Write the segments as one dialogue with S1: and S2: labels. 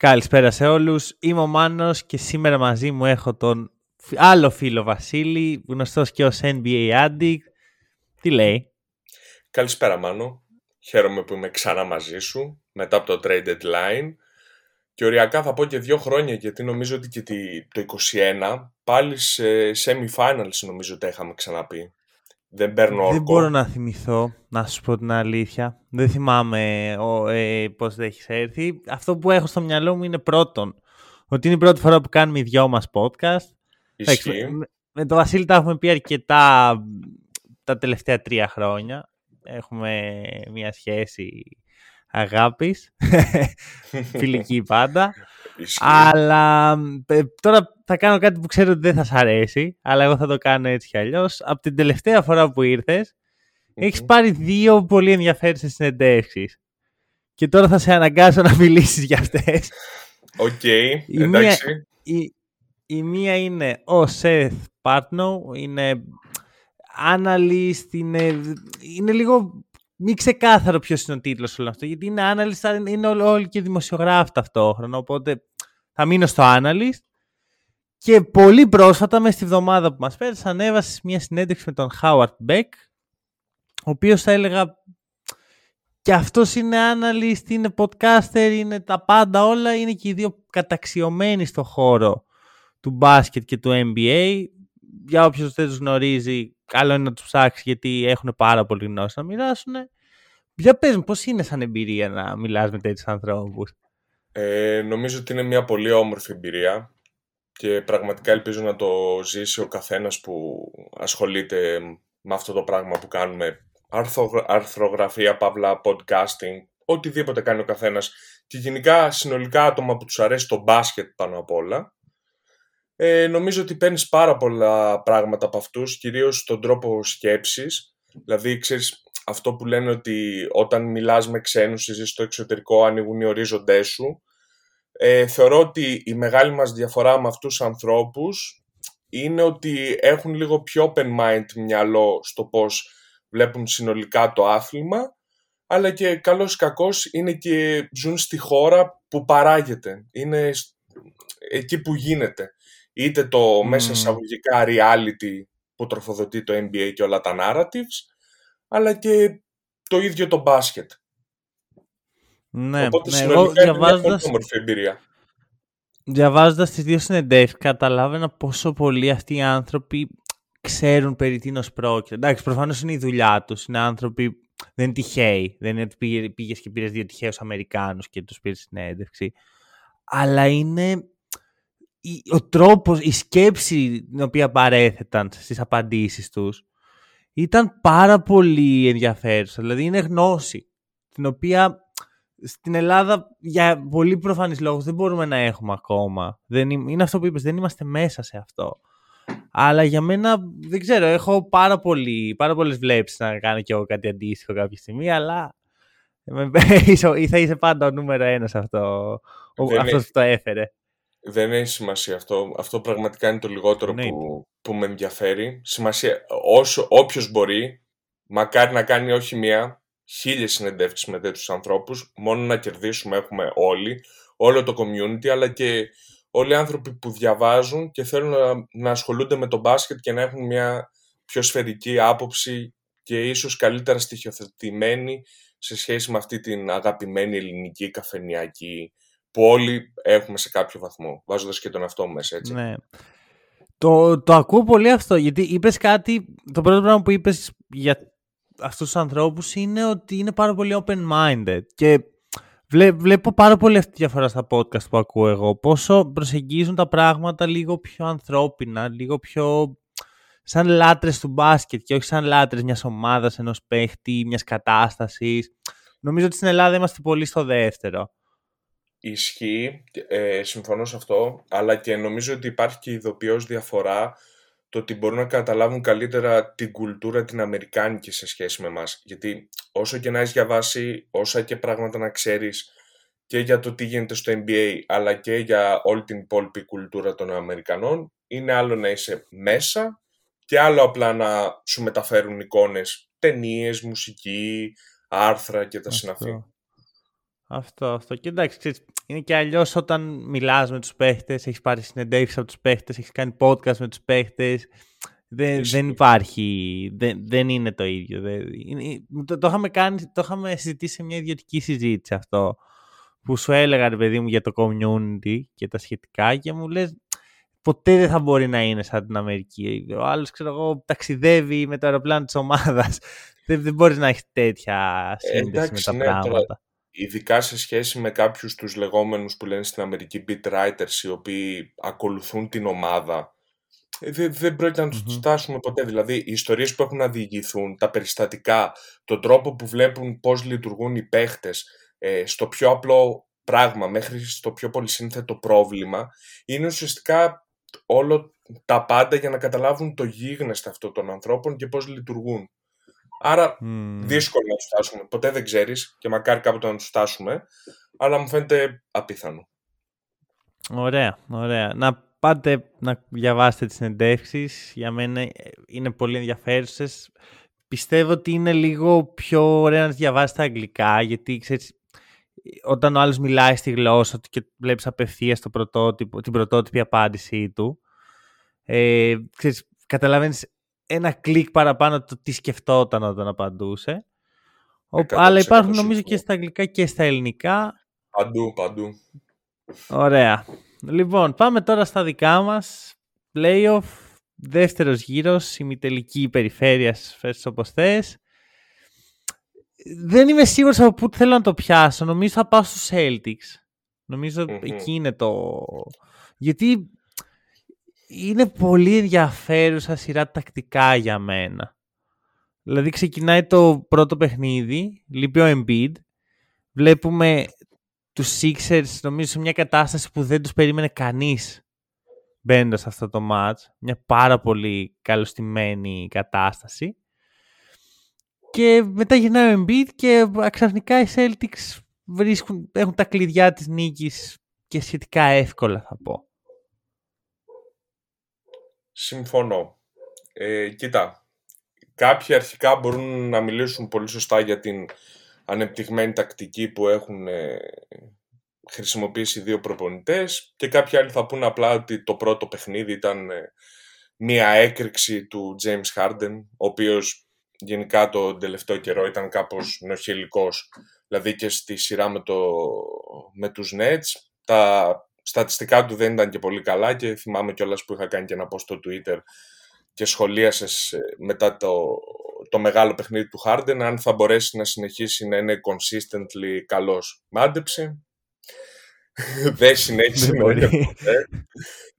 S1: Καλησπέρα σε όλους. Είμαι ο Μάνος και σήμερα μαζί μου έχω τον άλλο φίλο Βασίλη, γνωστός και ως NBA Addict. Τι λέει;
S2: Καλησπέρα Μάνο. Χαίρομαι που είμαι ξανά μαζί σου μετά από το trade deadline. Και οριακά θα πω και δύο χρόνια γιατί νομίζω ότι και το 21 πάλι σε semi-finals νομίζω ότι είχαμε ξαναπεί. Δεν παίρνω όρκο.
S1: Δεν μπορώ να θυμηθώ, να σου πω την αλήθεια. Δεν θυμάμαι ο, ε, πώς δεν έχεις έρθει. Αυτό που έχω στο μυαλό μου είναι πρώτον. Ότι είναι η πρώτη φορά που κάνουμε οι δυο μας podcast.
S2: Ισχύει.
S1: Με, με τον Βασίλη τα έχουμε πει αρκετά τα τελευταία τρία χρόνια. Έχουμε μια σχέση αγάπης, φιλική πάντα. Αλλά ε, τώρα θα κάνω κάτι που ξέρω ότι δεν θα σ' αρέσει, αλλά εγώ θα το κάνω έτσι κι αλλιώς. Από την τελευταία φορά που ήρθες, έχεις πάρει δύο πολύ ενδιαφέρουσες συνεντεύξεις. Και τώρα θα σε αναγκάσω να μιλήσεις για αυτές.
S2: OK, okay, εντάξει.
S1: Μία, η, η μία είναι ο Seth Partnow, είναι analyst, είναι, είναι λίγο μη ξεκάθαρο ποιος είναι ο τίτλος όλο αυτό. Γιατί είναι analyst, είναι όλοι και δημοσιογράφοι ταυτόχρονα. Οπότε θα μείνω στο analyst. Και πολύ πρόσφατα, μέσα στη βδομάδα που μας πέρασε, ανέβασες μια συνέντευξη με τον Howard Beck, ο οποίος θα έλεγα και αυτός είναι analyst, είναι podcaster, είναι τα πάντα όλα. Είναι και οι δύο καταξιωμένοι στο χώρο του μπάσκετ και του NBA. Για όποιος δεν τους γνωρίζει, καλό είναι να τους ψάξεις γιατί έχουν πάρα πολύ γνώση να μοιράσουν. Για πες μου, πώς είναι σαν εμπειρία να μιλάς με τέτοιους ανθρώπους;
S2: Ε, νομίζω ότι είναι μια πολύ όμορφη εμπειρία και πραγματικά ελπίζω να το ζήσει ο καθένας που ασχολείται με αυτό το πράγμα που κάνουμε αρθρογραφία, παύλα, podcasting, οτιδήποτε κάνει ο καθένας και γενικά συνολικά άτομα που τους αρέσει το μπάσκετ πάνω απ' όλα ε, νομίζω ότι παίρνεις πάρα πολλά πράγματα από αυτούς, κυρίως στον τρόπο σκέψης. Δηλαδή, ξέρεις, αυτό που λένε ότι όταν μιλάς με ξένους ή στο εξωτερικό ανοίγουν οι ορίζοντές σου. Ε, θεωρώ ότι η μεγάλη μας διαφορά με αυτούς τους ανθρώπους είναι ότι έχουν λίγο πιο open mind μυαλό στο πώς βλέπουν συνολικά το άθλημα, αλλά και καλός κακός είναι και ζουν στη χώρα που παράγεται. Είναι εκεί που γίνεται είτε το μέσα εισαγωγικά reality που τροφοδοτεί το NBA και όλα τα narratives, αλλά και το ίδιο το μπάσκετ.
S1: Ναι,
S2: Οπότε
S1: ναι,
S2: συνολικά είναι μια πολύ όμορφη εμπειρία.
S1: Διαβάζοντας τις δύο συνεντεύξεις, καταλάβαινα πόσο πολύ αυτοί οι άνθρωποι ξέρουν περί τίνος πρόκειται. Εντάξει, προφανώς είναι η δουλειά τους. Είναι άνθρωποι. Δεν είναι τυχαίοι. Δεν είναι ότι πήγε και πήρες δύο τυχαίους Αμερικάνους και τους πήρες συνέντευξη. Αλλά είναι ο τρόπος, η σκέψη την οποία παρέθεταν στις απαντήσεις τους ήταν πάρα πολύ ενδιαφέρουσα. Δηλαδή είναι γνώση την οποία στην Ελλάδα για πολύ προφανείς λόγους δεν μπορούμε να έχουμε ακόμα. Δεν είναι αυτό που είπες, δεν είμαστε μέσα σε αυτό. Αλλά για μένα, δεν ξέρω, έχω πάρα, πολύ, πάρα πολλές βλέψεις να κάνω και εγώ κάτι αντίστοιχο κάποια στιγμή, αλλά ή θα είσαι πάντα ο νούμερο ένας σε αυτός, αυτός που το έφερε.
S2: Δεν έχει σημασία αυτό. Αυτό πραγματικά είναι το λιγότερο που, που με ενδιαφέρει. Σημασία, όσο, όποιος μπορεί, μακάρι να κάνει όχι μία, χίλιες συνεντεύξεις με τέτοιους ανθρώπους, μόνο να κερδίσουμε έχουμε όλοι, όλο το community, αλλά και όλοι οι άνθρωποι που διαβάζουν και θέλουν να, να ασχολούνται με το μπάσκετ και να έχουν μια πιο σφαιρική άποψη και ίσως καλύτερα στοιχειοθετημένη σε σχέση με αυτή την αγαπημένη ελληνική καφενιακή που όλοι έχουμε σε κάποιο βαθμό, βάζοντας και τον εαυτό μου μέσα, έτσι.
S1: Ναι. Το, το ακούω πολύ αυτό, γιατί είπες κάτι, το πρώτο πράγμα που είπες για αυτούς τους ανθρώπους είναι ότι είναι πάρα πολύ open-minded και βλέπω πάρα πολύ αυτή τη διαφορά στα podcast που ακούω εγώ, πόσο προσεγγίζουν τα πράγματα λίγο πιο ανθρώπινα, λίγο πιο σαν λάτρες του μπάσκετ και όχι σαν λάτρες μιας ομάδας, ενός παίχτη, μιας κατάστασης. Νομίζω ότι στην Ελλάδα είμαστε πολύ στο δεύτερο.
S2: Ισχύει, ε, συμφωνώ σε αυτό, αλλά και νομίζω ότι υπάρχει και ειδοποιώς διαφορά το ότι μπορούν να καταλάβουν καλύτερα την κουλτούρα την Αμερικάνικη σε σχέση με μας. Γιατί όσο και να έχεις διαβάσει, όσα και πράγματα να ξέρεις και για το τι γίνεται στο NBA, αλλά και για όλη την υπόλοιπη κουλτούρα των Αμερικανών, είναι άλλο να είσαι μέσα και άλλο απλά να σου μεταφέρουν εικόνες, ταινίες, μουσική, άρθρα και τα συναφή.
S1: Αυτό, αυτό. Και εντάξει, ξέρεις, είναι και αλλιώς όταν μιλάς με τους παίχτες, έχεις πάρει συνεντεύξεις από τους παίχτες, έχεις κάνει podcast με τους παίχτες. Δεν, δεν υπάρχει. Δεν, δεν είναι το ίδιο. Δεν, είναι, το, το, είχαμε κάνει, το είχαμε συζητήσει σε μια ιδιωτική συζήτηση αυτό. Που σου έλεγα, ρε παιδί μου, για το community και τα σχετικά και μου λες, ποτέ δεν θα μπορεί να είναι σαν την Αμερική. Ο άλλος, ξέρω εγώ, ταξιδεύει με το αεροπλάνο της ομάδας. δεν, δεν μπορείς να έχεις τέτοια σύνδεση με τα ναι, πράγματα
S2: ειδικά σε σχέση με κάποιους τους λεγόμενους που λένε στην Αμερική beat writers οι οποίοι ακολουθούν την ομάδα δεν, δεν πρόκειται να τους mm φτάσουμε ποτέ. Δηλαδή, οι ιστορίες που έχουν να διηγηθούν, τα περιστατικά, τον τρόπο που βλέπουν πώς λειτουργούν οι παίχτες, ε, στο πιο απλό πράγμα μέχρι στο πιο πολύ σύνθετο πρόβλημα, είναι ουσιαστικά όλο τα πάντα για να καταλάβουν το γίγνεσθε αυτών των ανθρώπων και πώς λειτουργούν. Άρα δύσκολο να τους φτάσουμε. Ποτέ δεν ξέρεις και μακάρι κάποτε να τους φτάσουμε. Αλλά μου φαίνεται απίθανο.
S1: Ωραία, ωραία. Να πάτε να διαβάσετε τις συνεντεύξεις. Για μένα είναι πολύ ενδιαφέρουσες. Πιστεύω ότι είναι λίγο πιο ωραία να διαβάσεις τα αγγλικά, γιατί ξέρεις, όταν ο άλλος μιλάει στη γλώσσα του και βλέπεις απευθείας το πρωτότυπο, την πρωτότυπη απάντησή του, ε, ξέρεις, καταλαβαίνεις ένα κλικ παραπάνω το τι σκεφτόταν όταν απαντούσε. Αλλά υπάρχουν νομίζω και στα αγγλικά και στα ελληνικά.
S2: Παντού, παντού.
S1: Ωραία. Λοιπόν, πάμε τώρα στα δικά μας. Playoff, δεύτερος γύρος, ημιτελική περιφέρεια, φέρεις όπως θες. Δεν είμαι σίγουρος από πού θέλω να το πιάσω. Νομίζω θα πάω στους Celtics. νομιζω εκεί είναι το... Γιατί είναι πολύ ενδιαφέρουσα σειρά τακτικά για μένα. Δηλαδή ξεκινάει το πρώτο παιχνίδι, λείπει ο Embiid, βλέπουμε τους Sixers νομίζω σε μια κατάσταση που δεν τους περίμενε κανείς μπαίνοντας σε αυτό το match. Μια πάρα πολύ καλωστημένη κατάσταση. Και μετά γυρνάει ο Embiid και ξαφνικά οι Celtics βρίσκουν, έχουν τα κλειδιά της νίκης και σχετικά εύκολα θα πω.
S2: Συμφωνώ. Ε, κοίτα, κάποιοι αρχικά μπορούν να μιλήσουν πολύ σωστά για την ανεπτυγμένη τακτική που έχουν ε, χρησιμοποιήσει δύο προπονητές και κάποιοι άλλοι θα πούνε απλά ότι το πρώτο παιχνίδι ήταν ε, μία έκρηξη του James Harden, ο οποίος γενικά το τελευταίο καιρό ήταν κάπως νοχελικός. Δηλαδή και στη σειρά με, το, με τους Nets, τα στατιστικά του δεν ήταν και πολύ καλά και θυμάμαι κιόλας που είχα κάνει και ένα post στο Twitter και σχολίασες μετά το, το μεγάλο παιχνίδι του Harden αν θα μπορέσει να συνεχίσει να είναι consistently καλός. Μάντεψε. δεν συνέχισε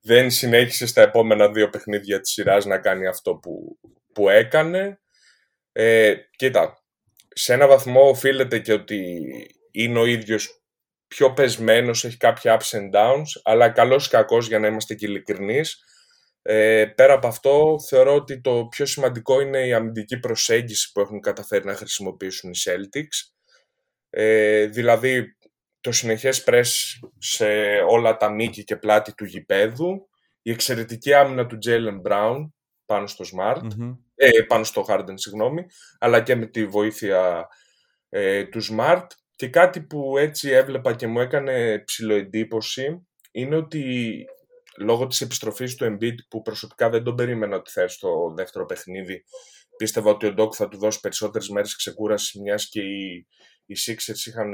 S2: Δεν συνέχισε στα επόμενα δύο παιχνίδια της σειράς να κάνει αυτό που, που έκανε. Ε, κοίτα, σε ένα βαθμό οφείλεται και ότι είναι ο ίδιος πιο πεσμένος, έχει κάποια ups and downs, αλλά καλός ή κακός για να είμαστε και ειλικρινείς. Ε, πέρα από αυτό, θεωρώ ότι το πιο σημαντικό είναι η αμυντική προσέγγιση που έχουν καταφέρει να χρησιμοποιήσουν οι Celtics. Ε, δηλαδή, το συνεχές press σε όλα τα μήκη και πλάτη του γηπέδου, η εξαιρετική άμυνα του Jalen Brown πάνω στο Smart, ε, πάνω στο Harden, συγγνώμη, αλλά και με τη βοήθεια ε, του Smart και κάτι που έτσι έβλεπα και μου έκανε ψηλοεντύπωση είναι ότι λόγω της επιστροφής του Embiid που προσωπικά δεν τον περίμενα ότι θα έρθει στο δεύτερο παιχνίδι πίστευα ότι ο Ντόκ θα του δώσει περισσότερες μέρες ξεκούρασης μιας και οι, οι Sixers είχαν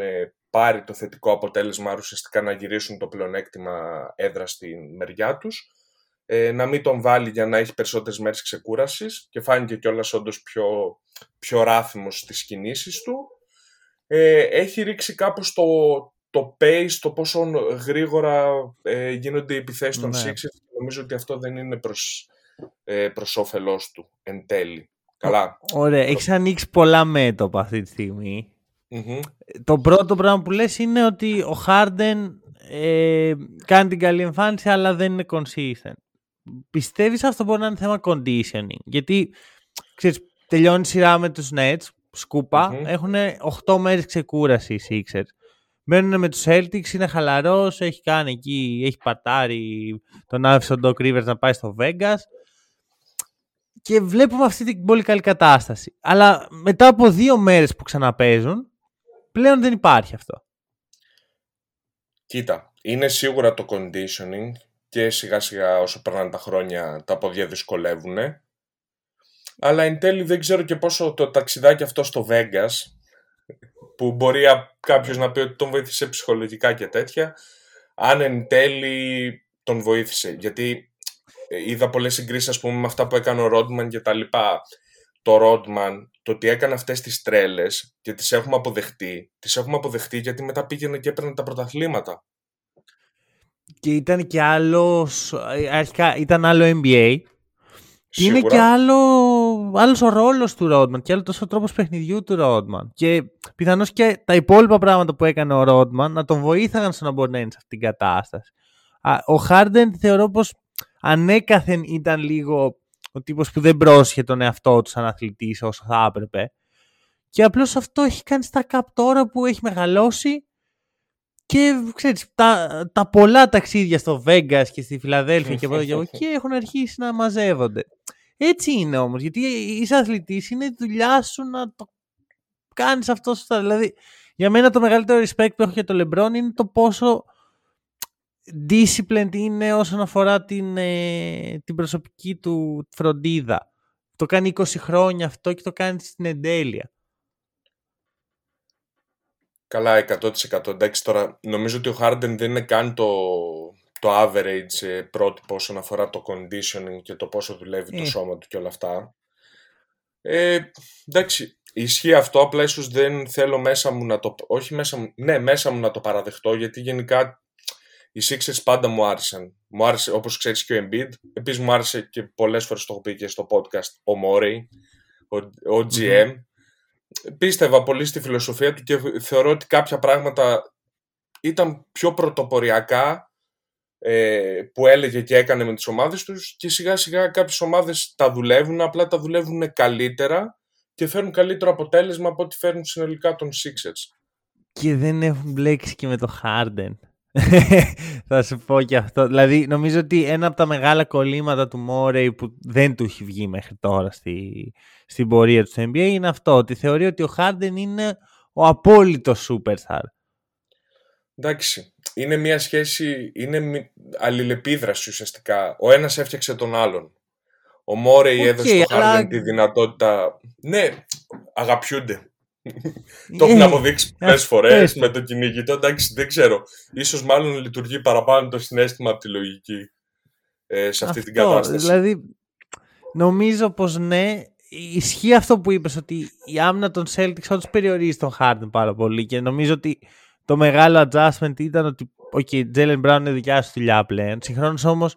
S2: πάρει το θετικό αποτέλεσμα ουσιαστικά να γυρίσουν το πλεονέκτημα έδρα στην μεριά τους. Ε, να μην τον βάλει για να έχει περισσότερες μέρες ξεκούρασης και φάνηκε κιόλας όντως πιο, πιο ράθιμος στις κινήσεις του ε, έχει ρίξει κάπως το, το pace, το πόσο γρήγορα ε, γίνονται οι επιθέσεις των ναι. Sixers νομίζω ότι αυτό δεν είναι προς, ε, προς όφελός του εν τέλει. Καλά.
S1: Ωραία, έχεις ανοίξει πολλά μέτωπα αυτή τη στιγμή. Το πρώτο πράγμα που λες είναι ότι ο Harden ε, κάνει την καλή εμφάνιση αλλά δεν είναι consistent. Πιστεύεις αυτό μπορεί να είναι θέμα conditioning; Γιατί ξέρεις, τελειώνει η σειρά με τους Nets, σκουπα έχουν 8 μέρες ξεκούραση οι Sixers. Μένουν με τους Celtics, είναι χαλαρός, έχει κάνει εκεί, έχει πατάρει τον άφησε τον Doc Rivers να πάει στο Vegas και βλέπουμε αυτή την πολύ καλή κατάσταση. Αλλά μετά από δύο μέρες που ξαναπέζουν, πλέον δεν υπάρχει αυτό.
S2: Κοίτα, είναι σίγουρα το conditioning και σιγά σιγά όσο περνάνε τα χρόνια τα πόδια δυσκολεύουν. Αλλά εν τέλει δεν ξέρω και πόσο το ταξιδάκι αυτό στο Vegas που μπορεί κάποιος να πει ότι τον βοήθησε ψυχολογικά και τέτοια αν εν τέλει τον βοήθησε. Γιατί ε, είδα πολλές συγκρίσεις ας πούμε με αυτά που έκανε ο Ρόντμαν και τα λοιπά. Το Ρόντμαν, το ότι έκανε αυτές τις τρέλες και τις έχουμε αποδεχτεί, τις έχουμε αποδεχτεί γιατί μετά πήγαινε και έπαιρνε τα πρωταθλήματα.
S1: Και ήταν και άλλος, ε, αρχικά ήταν άλλο NBA. Και είναι και άλλο, άλλος ο ρόλος του Ρόντμαν και άλλο τόσο ο τρόπος παιχνιδιού του Ρόντμαν. Και πιθανώς και τα υπόλοιπα πράγματα που έκανε ο Ρόντμαν να τον βοήθαγαν στο να μπορεί να είναι σε αυτήν την κατάσταση. Ο Χάρντεν θεωρώ πως ανέκαθεν ήταν λίγο ο τύπος που δεν πρόσχε τον εαυτό του σαν αθλητής όσο θα έπρεπε. Και απλώς αυτό έχει κάνει στα καπ τώρα που έχει μεγαλώσει και ξέρεις, τα, τα πολλά ταξίδια στο Vegas και στη Φιλαδέλφια και από εδώ και έχουν αρχίσει να μαζεύονται. Έτσι είναι όμως, γιατί είσαι αθλητής, είναι η δουλειά σου να το κάνεις αυτό σωστά. Δηλαδή, για μένα το μεγαλύτερο respect που έχω για το LeBron είναι το πόσο disciplined είναι όσον αφορά την, ε, την προσωπική του φροντίδα. Το κάνει 20 χρόνια αυτό και το κάνει στην εντέλεια.
S2: Καλά, 100%. Εντάξει, τώρα νομίζω ότι ο Harden δεν είναι καν το, το average ε, πρότυπο όσον αφορά το conditioning και το πόσο δουλεύει το ε. σώμα του και όλα αυτά. Ε, εντάξει, ισχύει αυτό, απλά ίσως δεν θέλω μέσα μου να το... Όχι μέσα μου, ναι, μέσα μου να το παραδεχτώ, γιατί γενικά οι Sixers πάντα μου άρεσαν. Μου άρεσε, όπως ξέρεις και ο Embiid. Επίσης μου άρεσε και πολλές φορές το έχω πει και στο podcast ο Morey, ο, ο GM. Πίστευα πολύ στη φιλοσοφία του και θεωρώ ότι κάποια πράγματα ήταν πιο πρωτοποριακά ε, που έλεγε και έκανε με τις ομάδες τους και σιγά σιγά κάποιες ομάδες τα δουλεύουν, απλά τα δουλεύουν καλύτερα και φέρνουν καλύτερο αποτέλεσμα από ό,τι φέρνουν συνολικά των Sixers.
S1: Και δεν έχουν μπλέξει και με το Harden. θα σου πω και αυτό. Δηλαδή, νομίζω ότι ένα από τα μεγάλα κολλήματα του Μόρεϊ που δεν του έχει βγει μέχρι τώρα στη, στην πορεία του στο NBA είναι αυτό. Ότι θεωρεί ότι ο Χάρντεν είναι ο απόλυτος superstar.
S2: Εντάξει. Είναι μια σχέση, είναι αλληλεπίδραση ουσιαστικά. Ο ένας έφτιαξε τον άλλον. Ο Μόρεϊ okay, έδωσε στο Χάρντεν τη δυνατότητα... Ναι, αγαπιούνται. το έχουν αποδείξει πολλές φορές με το κυνηγητό. Εντάξει, δεν ξέρω. σω μάλλον λειτουργεί παραπάνω το συνέστημα από τη λογική ε, σε αυτή την κατάσταση.
S1: Δηλαδή, νομίζω πως ναι, ισχύει αυτό που είπες ότι η άμυνα των Celtics όντως περιορίζει τον Harden πάρα πολύ και νομίζω ότι το μεγάλο adjustment ήταν ότι okay, Jalen Brown είναι δικιά σου δουλειά πλέον. Συγχρόνως όμως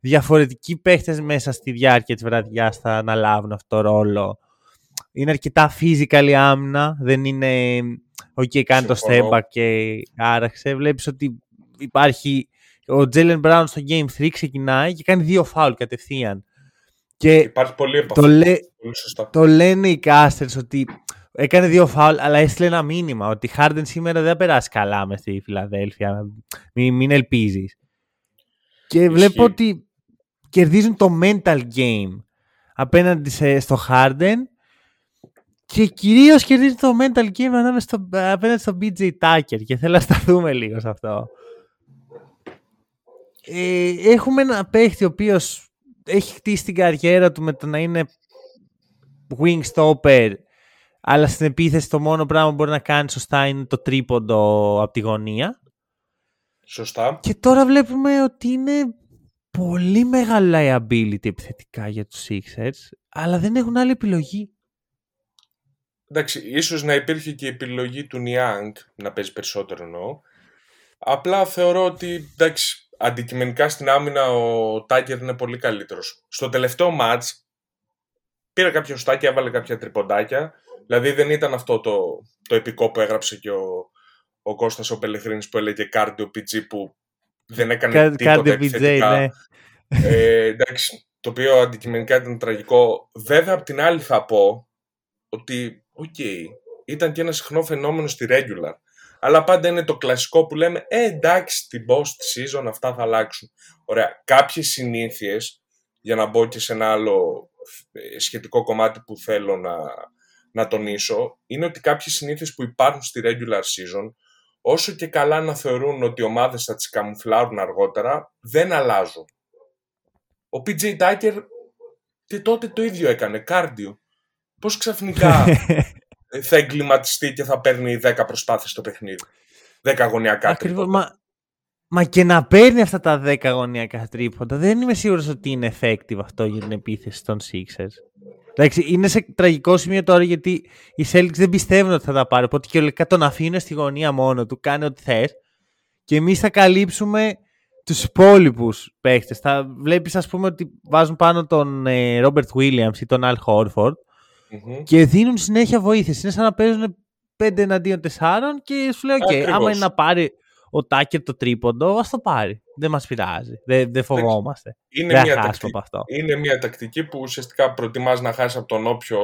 S1: διαφορετικοί παίχτες μέσα στη διάρκεια της βραδιάς θα αναλάβουν αυτό το ρόλο είναι αρκετά physical η άμυνα, δεν είναι ok, κάνει το step back και άραξε. Βλέπεις ότι υπάρχει ο Jalen Brown στο Game 3 ξεκινάει και κάνει δύο φάουλ κατευθείαν.
S2: Και υπάρχει πολύ επαφή.
S1: Το, λέ... το λένε οι casters ότι έκανε δύο φάουλ, αλλά έστειλε ένα μήνυμα ότι Harden σήμερα δεν θα περάσει καλά μες στη Φιλαδέλφια. Μην, μην ελπίζεις. Και βλέπω ότι κερδίζουν το mental game απέναντι στο Harden και κυρίως κερδίζει το mental game ανάμεσα στο, απέναντι στον BJ Tucker και θέλω να σταθούμε λίγο σε αυτό. Ε, έχουμε ένα παίχτη ο οποίος έχει χτίσει την καριέρα του με το να είναι wing stopper αλλά στην επίθεση το μόνο πράγμα που μπορεί να κάνει σωστά είναι το τρίποντο από τη γωνία.
S2: Σωστά.
S1: Και τώρα βλέπουμε ότι είναι πολύ μεγάλο liability επιθετικά για τους Sixers αλλά δεν έχουν άλλη επιλογή.
S2: Εντάξει, ίσως να υπήρχε και η επιλογή του Νιάνγκ να παίζει περισσότερο εννοώ. Απλά θεωρώ ότι εντάξει, αντικειμενικά στην άμυνα ο Τάκερ είναι πολύ καλύτερος. Στο τελευταίο μάτς πήρε κάποιο στάκι, έβαλε κάποια τριποντάκια. Δηλαδή δεν ήταν αυτό το, το επικό που έγραψε και ο, ο Κώστας ο Πελεχρίνης που έλεγε Cardio PJ που δεν έκανε τίποτα επιθετικά. Ναι. Ε, εντάξει, το οποίο αντικειμενικά ήταν τραγικό. Βέβαια, απ' την άλλη θα πω ότι, οκ, ήταν και ένα συχνό φαινόμενο στη regular. Αλλά πάντα είναι το κλασικό που λέμε, ε, εντάξει, στην post season αυτά θα αλλάξουν. Ωραία, κάποιες συνήθειες, για να μπω και σε ένα άλλο ε, σχετικό κομμάτι που θέλω να, να τονίσω, είναι ότι κάποιες συνήθειες που υπάρχουν στη regular season, όσο και καλά να θεωρούν ότι οι ομάδες θα τις καμουφλάρουν αργότερα, δεν αλλάζουν. Ο PJ Tucker και τότε το ίδιο έκανε, κάρντιο. Πώς ξαφνικά θα εγκληματιστεί και θα παίρνει 10 προσπάθειες στο παιχνίδι. 10 αγωνιακά
S1: Ακριβώς, μα, μα και να παίρνει αυτά τα 10 αγωνιακά τρίποντα, δεν είμαι σίγουρος ότι είναι effective αυτό για την επίθεση των Sixers. Εντάξει, είναι σε τραγικό σημείο τώρα γιατί οι Celtics δεν πιστεύουν ότι θα τα πάρει. Οπότε και ολικά τον αφήνει στη γωνία μόνο του, κάνει ό,τι θες. Και εμείς θα καλύψουμε τους υπόλοιπους παίχτες. Θα βλέπεις, ας πούμε, ότι βάζουν πάνω τον Ρόμπερτ Williams ή τον Αλ χορφορντ και δίνουν συνέχεια βοήθεια. Είναι σαν να παίζουν 5 εναντίον 4 και σου λέει: OK, άμα είναι να πάρει ο Τάκερ το τρίποντο, ας το πάρει. Δεν μας πειράζει. Δεν, δεν φοβόμαστε.
S2: Είναι, δεν μια τακτική, αυτό. είναι μια τακτική που ουσιαστικά προτιμάς να χάσεις από τον όποιο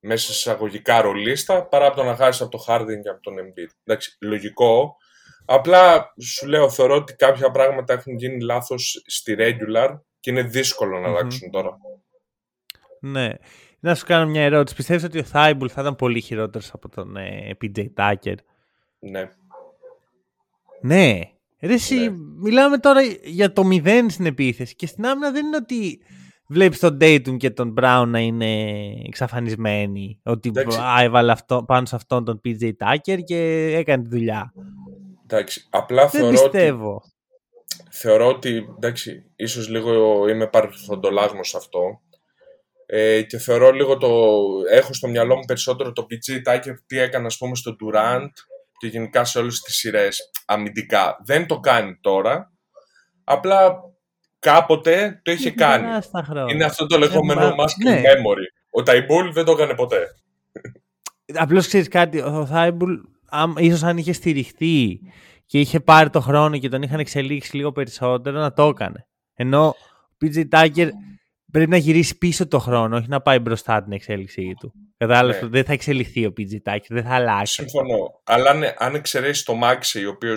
S2: μέσα εισαγωγικά ρολίστα παρά από το να χάσεις από το Harding και από τον Embiid. Εντάξει, λογικό. Απλά σου λέω, θεωρώ ότι κάποια πράγματα έχουν γίνει λάθος στη regular και είναι δύσκολο να αλλάξουν τώρα.
S1: Ναι. Να σου κάνω μια ερώτηση. Πιστεύεις ότι ο Θάιμπουλ θα ήταν πολύ χειρότερος από τον ε, PJ Tucker;
S2: Ναι.
S1: Ναι. Ρε, εσύ, ναι. μιλάμε τώρα για το μηδέν στην επίθεση και στην άμυνα δεν είναι ότι βλέπεις τον Dayton και τον Brown να είναι εξαφανισμένοι. Ότι α, έβαλε αυτό, πάνω σε αυτόν τον PJ Tucker και έκανε τη δουλειά.
S2: Εντάξει, απλά δεν θεωρώ πιστεύω. Ότι, θεωρώ ότι, εντάξει, ίσως λίγο είμαι παρελθοντολάγμος σε αυτό ε, και θεωρώ λίγο το, έχω στο μυαλό μου περισσότερο το PJ Tucker τι έκανε ας πούμε στο Durant και γενικά σε όλες τις σειρές αμυντικά. Δεν το κάνει τώρα, απλά κάποτε το είχε κάνει. Είναι αυτό το λεγόμενο muscle ναι. memory. Ο Thybulle δεν το έκανε ποτέ.
S1: Απλώς ξέρεις κάτι, ο Thybulle ίσως αν είχε στηριχθεί και είχε πάρει το χρόνο και τον είχαν εξελίξει λίγο περισσότερο να το έκανε. Ενώ ο PJ Tucker πρέπει να γυρίσει πίσω το χρόνο, όχι να πάει μπροστά την εξέλιξή του. Κατάλαβες, ναι. δεν θα εξελιχθεί ο PG Tucker, δεν θα αλλάξει.
S2: Συμφωνώ. Αλλά αν, αν εξαιρέσει το Μάξι, ο οποίο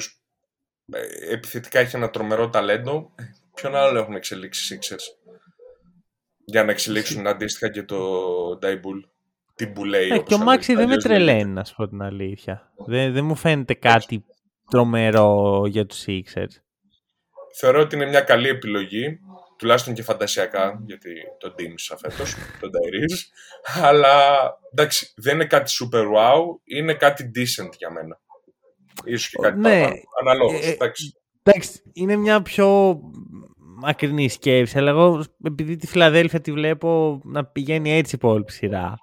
S2: ε, επιθετικά έχει ένα τρομερό ταλέντο, ποιον άλλο έχουν εξελίξει οι Sixers; Για να εξελίξουν αντίστοιχα και το Ντάιμπουλ. Την Μπουλέη.
S1: Ε, και ο Μάξι δεν με τρελαίνει, να σου πω την αλήθεια. Δεν, δεν μου φαίνεται κάτι τρομερό για τους Sixers.
S2: Θεωρώ ότι είναι μια καλή επιλογή τουλάχιστον και φαντασιακά, γιατί τον τίμησα φέτος, τον Ταϊρής, αλλά εντάξει, δεν είναι κάτι super wow, είναι κάτι decent για μένα. Ίσως και κάτι ναι, αναλόγως, ε, ε, εντάξει.
S1: Εντάξει, είναι μια πιο μακρινή σκέψη, αλλά εγώ επειδή τη Φιλαδέλφια τη βλέπω να πηγαίνει έτσι η υπόλοιπη σειρά,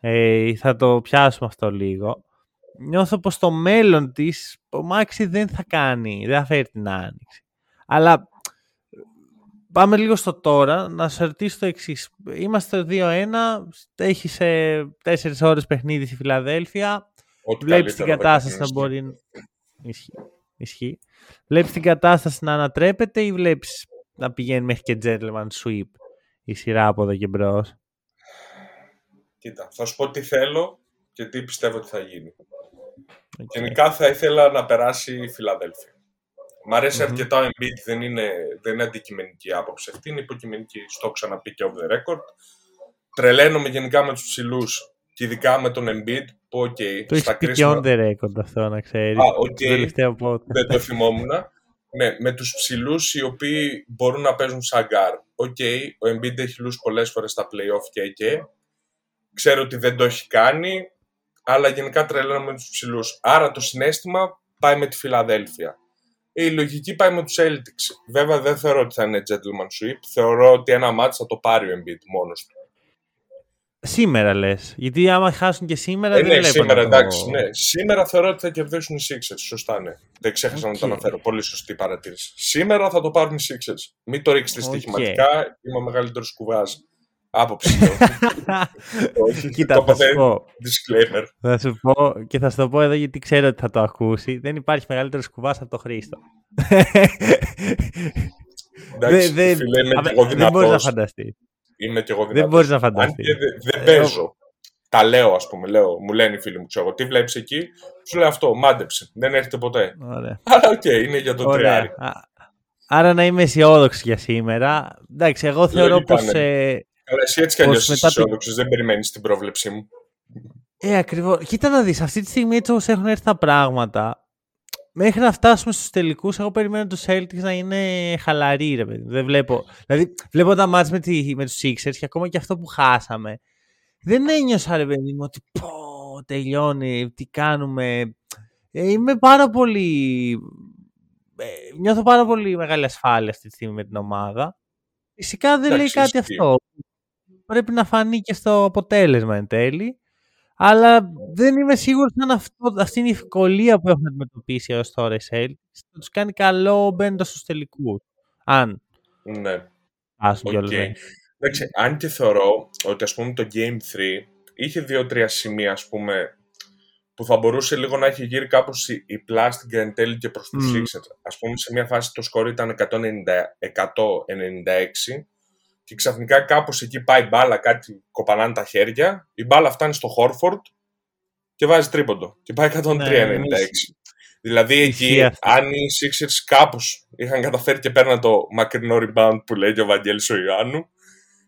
S1: ε, θα το πιάσουμε αυτό λίγο. Νιώθω πως το μέλλον της ο Μάξι δεν θα κάνει, δεν θα φέρει την άνοιξη. Αλλά Πάμε λίγο στο τώρα. Να σε ρωτήσω το εξής. Είμαστε 2-1. Έχει σε 4 ώρες παιχνίδι στη Φιλαδέλφια. Βλέπεις την κατάσταση να μπορεί. Ισχύει. Ισχύει. Βλέπεις την κατάσταση να ανατρέπεται ή βλέπεις να πηγαίνει μέχρι και gentleman sweep η σειρά από εδώ και μπρος;
S2: Κοίτα, θα σου πω τι θέλω και τι πιστεύω ότι θα γίνει. Okay. Γενικά θα ήθελα να περάσει η Φιλαδέλφια. Μ' αρέσει mm-hmm. αρκετά ο Embiid, δεν είναι, δεν είναι αντικειμενική άποψη αυτή, είναι υποκειμενική, στο ξαναπεί και off the record. Τρελαίνομαι γενικά με τους ψηλούς και ειδικά με τον Embiid, που OK, okay,
S1: το στα κρίσιμα... on the record αυτό να ξέρεις.
S2: Α, okay, δεν το θυμόμουν. ναι, με τους ψηλούς οι οποίοι μπορούν να παίζουν σαν guard. OK, okay, ο Embiid έχει λούς πολλές φορές στα playoff και και. Ξέρω ότι δεν το έχει κάνει, αλλά γενικά τρελαίνομαι με τους ψηλούς. Άρα το συνέστημα πάει με τη Φιλαδέλφια η λογική πάει με τους Celtics. Βέβαια δεν θεωρώ ότι θα είναι gentleman sweep. Θεωρώ ότι ένα μάτι θα το πάρει ο Embiid μόνος του.
S1: Σήμερα λες. Γιατί άμα χάσουν και σήμερα.
S2: Ε,
S1: δεν
S2: ναι, σήμερα εντάξει. Ναι. Σήμερα θεωρώ ότι θα κερδίσουν οι Sixers. Σωστά, ναι. Δεν ξέχασα okay. να το αναφέρω. Πολύ σωστή παρατήρηση. Σήμερα θα το πάρουν οι Sixers. Μην το ρίξετε okay. στοιχηματικά. Είμαι ο μεγαλύτερος κουβάς Άποψη. Όχι,
S1: Κοίτα,
S2: το
S1: θα σου
S2: ποτέ.
S1: πω.
S2: Disclaimer.
S1: Θα σου πω και θα σου το πω εδώ γιατί ξέρω ότι θα το ακούσει. Δεν υπάρχει μεγαλύτερος κουβάς από το Χρήστο.
S2: Εντάξει,
S1: Δεν-
S2: φίλε, είμαι
S1: δεν-
S2: και εγώ
S1: δεν μπορείς να
S2: δυνατός.
S1: φανταστείς.
S2: Είμαι και εγώ
S1: Δεν
S2: δυνατός.
S1: μπορείς να
S2: Αν
S1: φανταστείς.
S2: και δε- δεν παίζω. Τα λέω, ας πούμε. Λέω, μου λένε οι φίλοι μου, ξέρω, τι βλέπεις εκεί; Σου λέω αυτό, μάντεψε. Δεν έρχεται ποτέ.
S1: Ωραία.
S2: Αλλά οκ, είναι για τον
S1: Ωραία.
S2: τριάρι.
S1: Α, Άρα να είμαι αισιόδοξος για σήμερα. Εντάξει, εγώ θεωρώ
S2: Λογικά,
S1: πως...
S2: ναι.
S1: Ε,
S2: Αλλά εσύ έτσι κι αλλιώς
S1: Πως
S2: είσαι
S1: μετά το-
S2: αισιόδοξος, δεν περιμένεις την πρόβλεψή μου.
S1: ε, ακριβώς. Κοίτα να δεις, αυτή τη στιγμή έτσι όπως έχουν έρθει τα πράγματα, μέχρι να φτάσουμε στους τελικούς, εγώ περιμένω τους Celtics να είναι χαλαροί, ρε παιδί. μου. Δεν βλέπω... Δηλαδή, βλέπω τα μάτς με, τη, με τους Sixers και ακόμα και αυτό που χάσαμε. Δεν ένιωσα, ρε παιδί μου, ότι πω, τελειώνει, τι κάνουμε. Ε, είμαι πάρα πολύ... Ε, νιώθω πάρα πολύ μεγάλη ασφάλεια αυτή τη στιγμή με την ομάδα. Φυσικά δεν λέει
S2: Εντάξει,
S1: κάτι
S2: ισχύει.
S1: αυτό. Πρέπει να φανεί και στο αποτέλεσμα εν τέλει. Αλλά δεν είμαι σίγουρος αν αυτό, αυτή είναι η ευκολία που έχουν αντιμετωπίσει έως τώρα οι Celtics. Θα τους κάνει καλό μπαίνοντας στους τελικούς. Αν
S2: Ναι.
S1: φτάσουν
S2: Οκ.
S1: κιόλας, ναι.
S2: Εντάξει, αν και θεωρώ ότι ας πούμε το Game 3 είχε δύο-τρία σημεία ας πούμε που θα μπορούσε λίγο να έχει γύρει κάπως η, η πλάστικα εν τέλει και προς τους
S1: Μμ.
S2: Sixers. Ας πούμε σε μια φάση το σκορ ήταν 190, 196 και ξαφνικά κάπως εκεί πάει μπάλα, κάτι κοπανάνε τα χέρια, η μπάλα φτάνει στο Horford και βάζει τρίποντο και πάει 103-96.
S1: Ναι,
S2: Δηλαδή
S1: Ισχύει
S2: εκεί,
S1: αυτό.
S2: αν οι Sixers κάπως είχαν καταφέρει και παίρναν το μακρινό rebound που λέει και ο Βαγγέλης ο Ιωάννου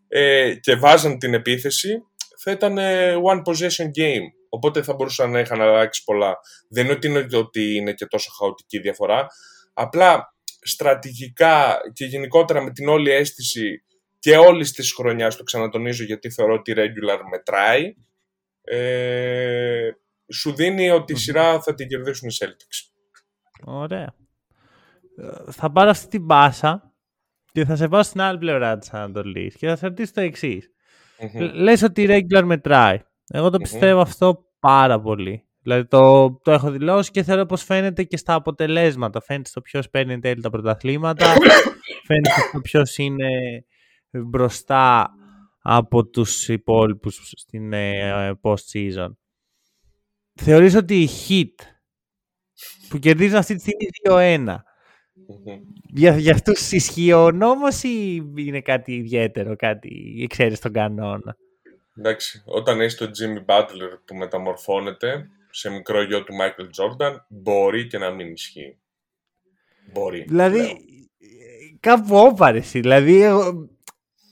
S2: ε, και βάζαν την επίθεση, θα ήταν ε, one possession game. Οπότε θα μπορούσαν να είχαν αλλάξει πολλά. Δεν είναι ότι είναι, ότι είναι και τόσο χαοτική η διαφορά. Απλά στρατηγικά και γενικότερα με την όλη αίσθηση και όλης της χρονιάς, το ξανατονίζω γιατί θεωρώ ότι η regular μετράει, ε, σου δίνει ότι η
S1: Μμμ.
S2: σειρά θα την κερδίσουν οι Celtics.
S1: Ωραία. Ε, Θα πάρω αυτή την πάσα και θα σε πάω στην άλλη πλευρά της Ανατολής και θα σε ρωτήσω το εξής.
S2: Μμμ.
S1: Λες ότι η regular μετράει. Εγώ το
S2: Μμμ.
S1: πιστεύω αυτό πάρα πολύ. Δηλαδή το, το έχω δηλώσει και θέλω πως φαίνεται και στα αποτελέσματα. Φαίνεται στο ποιος παίρνει εν τέλει τα πρωταθλήματα. φαίνεται στο ποιος είναι μπροστά από τους υπόλοιπους στην ε, post-season. Θεωρείς ότι η Heat που κερδίζουν αυτή τη στιγμή 2-1
S2: Μμμ.
S1: για, για αυτούς ισχύει ο νόμος ή είναι κάτι ιδιαίτερο, κάτι εξαίρεση στον κανόνα;
S2: Εντάξει, όταν έχει τον Jimmy Butler που μεταμορφώνεται σε μικρό γιο του Michael Jordan, μπορεί και να μην ισχύει. Μπορεί.
S1: Δηλαδή,
S2: λέω.
S1: ε, κάπου όπαρεση. Δηλαδή, εγώ,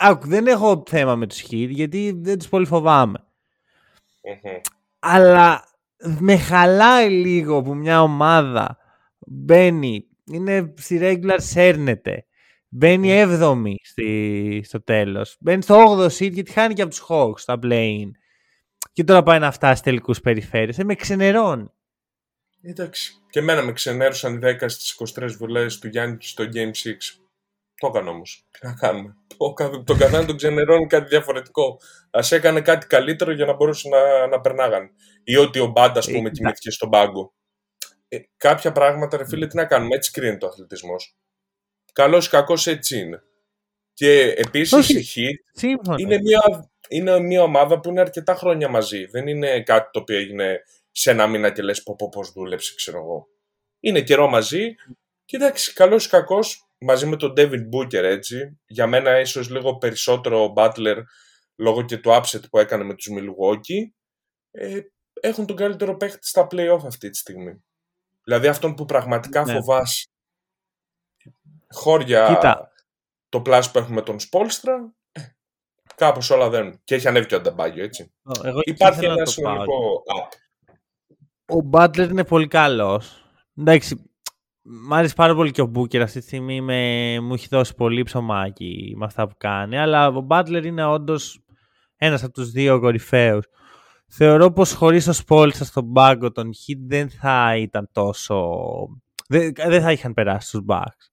S1: άκου, δεν έχω θέμα με τους Heat, γιατί δεν τους πολύ φοβάμαι.
S2: Μμμ.
S1: Αλλά με χαλάει λίγο που μια ομάδα μπαίνει, είναι στη regular σέρνεται, μπαίνει 7η στη, στο τέλος, μπαίνει στο 8ο seed γιατί χάνει και από τους Hawks στα play-in. Και τώρα πάει να φτάσει τελικούς περιφέρειες. Ε, με ξενερώνει.
S2: Εντάξει. Και εμένα με ξενέρωσαν οι 10 στις 23 βουλές του Γιάννη στο Game 6. Το έκανα όμως. Τι να κάνουμε. Το, κα- τον καθένα τον ξενερώνει κάτι διαφορετικό. Α έκανε κάτι καλύτερο για να μπορούσε να, να περνάγανε. Ή ότι ο Μπάντα, ας
S1: Ε,
S2: πούμε,
S1: κοίτα.
S2: κοιμήθηκε στον πάγκο. Ε, κάποια πράγματα, ρε φίλε, τι να κάνουμε. Έτσι κρίνεται ο αθλητισμός. Καλός ή κακός έτσι είναι. Και επίσης
S1: Όχι.
S2: η Heat
S1: Σύμφωνα.
S2: είναι μια, είναι μια ομάδα που είναι αρκετά χρόνια μαζί. Δεν είναι κάτι το οποίο έγινε σε ένα μήνα και λες πω πω πώς δούλεψε, ξέρω εγώ. Είναι καιρό μαζί. Και εντάξει, καλός ή κακός, μαζί με τον David Booker έτσι, για μένα ίσως λίγο περισσότερο ο Butler λόγω και του upset που έκανε με τους Milwaukee, ε, έχουν τον καλύτερο παίχτη στα play-off αυτή τη στιγμή. Δηλαδή αυτόν που πραγματικά
S1: Ναι.
S2: φοβάσαι. Χώρια
S1: Κοίτα.
S2: το πλάσ που έχουμε τον Σπόλστρα, ε, κάπως όλα δένουν. Και έχει ανέβει και ο Ανταμπάγιο, έτσι.
S1: Εγώ εκεί
S2: Υπάρχει
S1: ήθελα να
S2: ένα
S1: το πάω.
S2: συνολικό up.
S1: Ο Butler είναι πολύ καλός. Εντάξει, μ' άρεσε πάρα πολύ και ο Booker αυτή τη στιγμή. Με, μου έχει δώσει πολύ ψωμάκι με αυτά που κάνει. Αλλά ο Butler είναι όντως ένας από τους δύο κορυφαίους. Θεωρώ πως χωρίς ο Σπόλτσα στον πάγκο των Heat δεν θα ήταν τόσο... Δεν, δεν θα είχαν περάσει τους Bucks.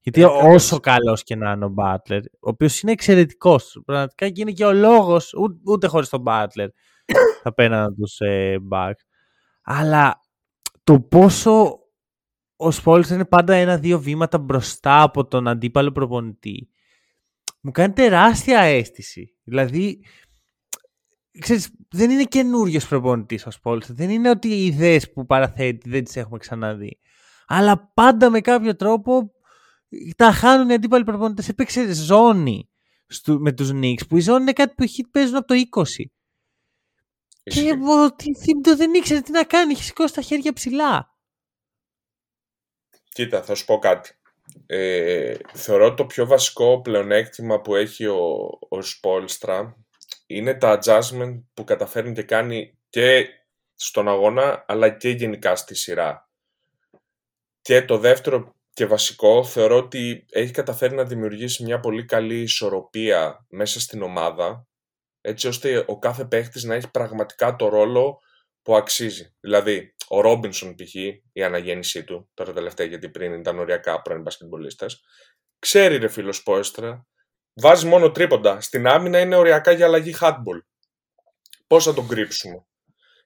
S1: Γιατί
S2: Ε, καλά,
S1: όσο
S2: έτσι.
S1: καλός και να είναι ο Butler, ο οποίος είναι εξαιρετικός, πραγματικά και είναι και ο λόγος, ούτε, ούτε χωρίς τον Butler θα πέραναν τους ε, Bucks. Αλλά το πόσο ο Σπόλτσα είναι πάντα ένα-δύο βήματα μπροστά από τον αντίπαλο προπονητή μου κάνει τεράστια αίσθηση. Δηλαδή, ξέρεις, δεν είναι καινούριος προπονητής ο Σπόλστερ. Δεν είναι ότι οι ιδέες που παραθέτει δεν τις έχουμε ξαναδεί. Αλλά πάντα με κάποιο τρόπο τα χάνουν οι αντίπαλοι προπονητές. Έπαιξε ζώνη με τους Νίξ, που η ζώνη είναι κάτι που οι παίζουν από το 20. Και ο Θήμπτο δεν ήξερε τι να κάνει, είχε σηκώσει τα χέρια ψηλά.
S2: Κοίτα, θα σου πω κάτι. Ε, θεωρώ το πιο βασικό πλεονέκτημα που έχει ο, ο Σπόλστρα είναι τα adjustment που καταφέρνει και κάνει και στον αγώνα αλλά και γενικά στη σειρά. Και το δεύτερο και βασικό θεωρώ ότι έχει καταφέρει να δημιουργήσει μια πολύ καλή ισορροπία μέσα στην ομάδα έτσι ώστε ο κάθε παίχτης να έχει πραγματικά το ρόλο που αξίζει. Δηλαδή, ο Ρόμπινσον π.χ. η αναγέννησή του, τώρα τελευταία γιατί πριν ήταν οριακά πρώην μπασκετμπολίστας, ξέρει ρε φίλος Πόεστρα, βάζει μόνο τρίποντα. Στην άμυνα είναι οριακά για αλλαγή hardball. Πώς θα τον κρύψουμε;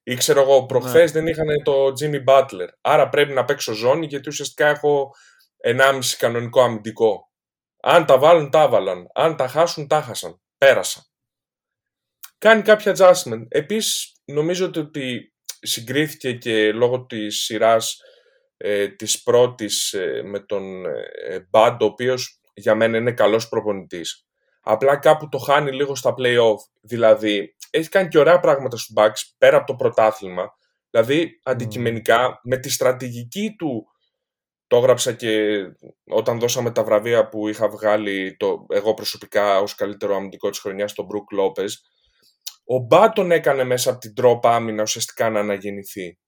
S2: Ή ξέρω εγώ, προχθές ναι. δεν είχαν το Jimmy Butler. Άρα πρέπει να παίξω ζώνη γιατί ουσιαστικά έχω 1,5 κανονικό αμυντικό. Αν τα βάλουν, τα βάλαν. Αν τα χάσουν, τα χάσαν. Πέρασα. Κάνει κάποια adjustment. Επίσης, νομίζω ότι συγκρίθηκε και λόγω της σειράς ε, της πρώτης ε, με τον ε, Bad, ο οποίος για μένα είναι καλός προπονητής. Απλά κάπου το χάνει λίγο στα play-off. Δηλαδή, έχει κάνει και ωραία πράγματα στους Bucks πέρα από το πρωτάθλημα. Δηλαδή, αντικειμενικά, με τη στρατηγική του, το έγραψα και όταν δώσαμε τα βραβεία που είχα βγάλει το, εγώ προσωπικά ως καλύτερο αμυντικό της χρονιάς, τον Brook Lopez, ο Μπάτον έκανε μέσα από την τρόπα άμυνα ουσιαστικά να αναγεννηθεί.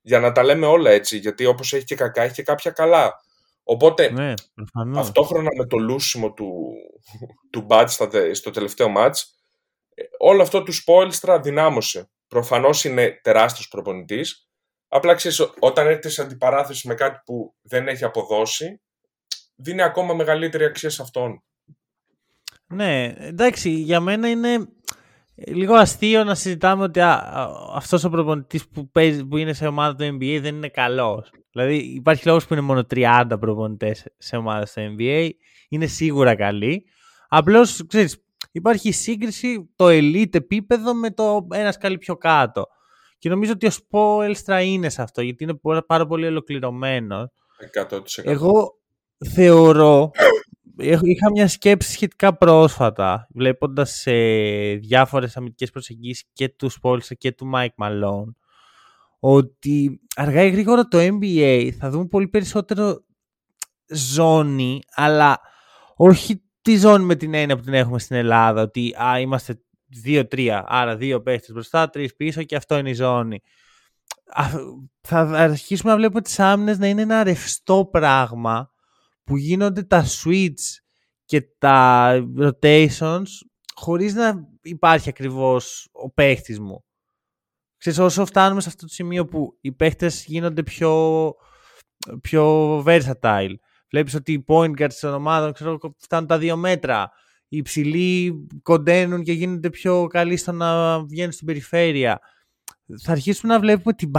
S2: Για να τα λέμε όλα έτσι, γιατί όπως έχει και κακά, έχει και κάποια καλά. Οπότε,
S1: ναι,
S2: αυτόχρονα με το λούσιμο του, του Μπάτς στο τελευταίο μάτς, όλο αυτό του Σπόιλστρα δυνάμωσε. Προφανώς είναι τεράστιος προπονητής, απλά ξέρεις, όταν έρθει σε αντιπαράθεση με κάτι που δεν έχει αποδώσει, δίνει ακόμα μεγαλύτερη αξία σε αυτόν.
S1: Ναι, εντάξει, για μένα είναι λίγο αστείο να συζητάμε ότι αυτό αυτός ο προπονητής που, που είναι σε ομάδα του NBA δεν είναι καλός. Δηλαδή υπάρχει λόγος που είναι μόνο 30 προπονητές σε ομάδα στο NBA. Είναι σίγουρα καλοί. Απλώς, ξέρεις, υπάρχει σύγκριση το elite επίπεδο με το ένας σκάλι πιο κάτω. Και νομίζω ότι ο Σπόελστρα είναι σε αυτό, γιατί είναι πάρα πολύ ολοκληρωμένος.
S2: 100%.
S1: Εγώ θεωρώ είχα μια σκέψη σχετικά πρόσφατα, βλέποντας σε διάφορες αμυντικές προσεγγίσεις και τους Σπόλσα και του Mike Malone, ότι αργά ή γρήγορα το NBA θα δούμε πολύ περισσότερο ζώνη, αλλά όχι τη ζώνη με την έννοια που την έχουμε στην Ελλάδα, ότι α, είμαστε 2-3, άρα δύο παίχτες μπροστά, τρεις πίσω και αυτό είναι η ζώνη. Θα αρχίσουμε να βλέπουμε τις άμυνες να είναι ένα ρευστό πράγμα που γίνονται τα switch και τα rotations χωρίς να υπάρχει ακριβώς ο παίχτης μου. Ξέρεις, όσο φτάνουμε σε αυτό το σημείο που οι παίχτες γίνονται πιο, πιο versatile. Βλέπεις ότι οι point guards των ομάδων ξέρω, φτάνουν τα δύο μέτρα. Οι υψηλοί κοντένουν και γίνονται πιο καλοί στο να βγαίνουν στην περιφέρεια. Θα αρχίσουμε να βλέπουμε την,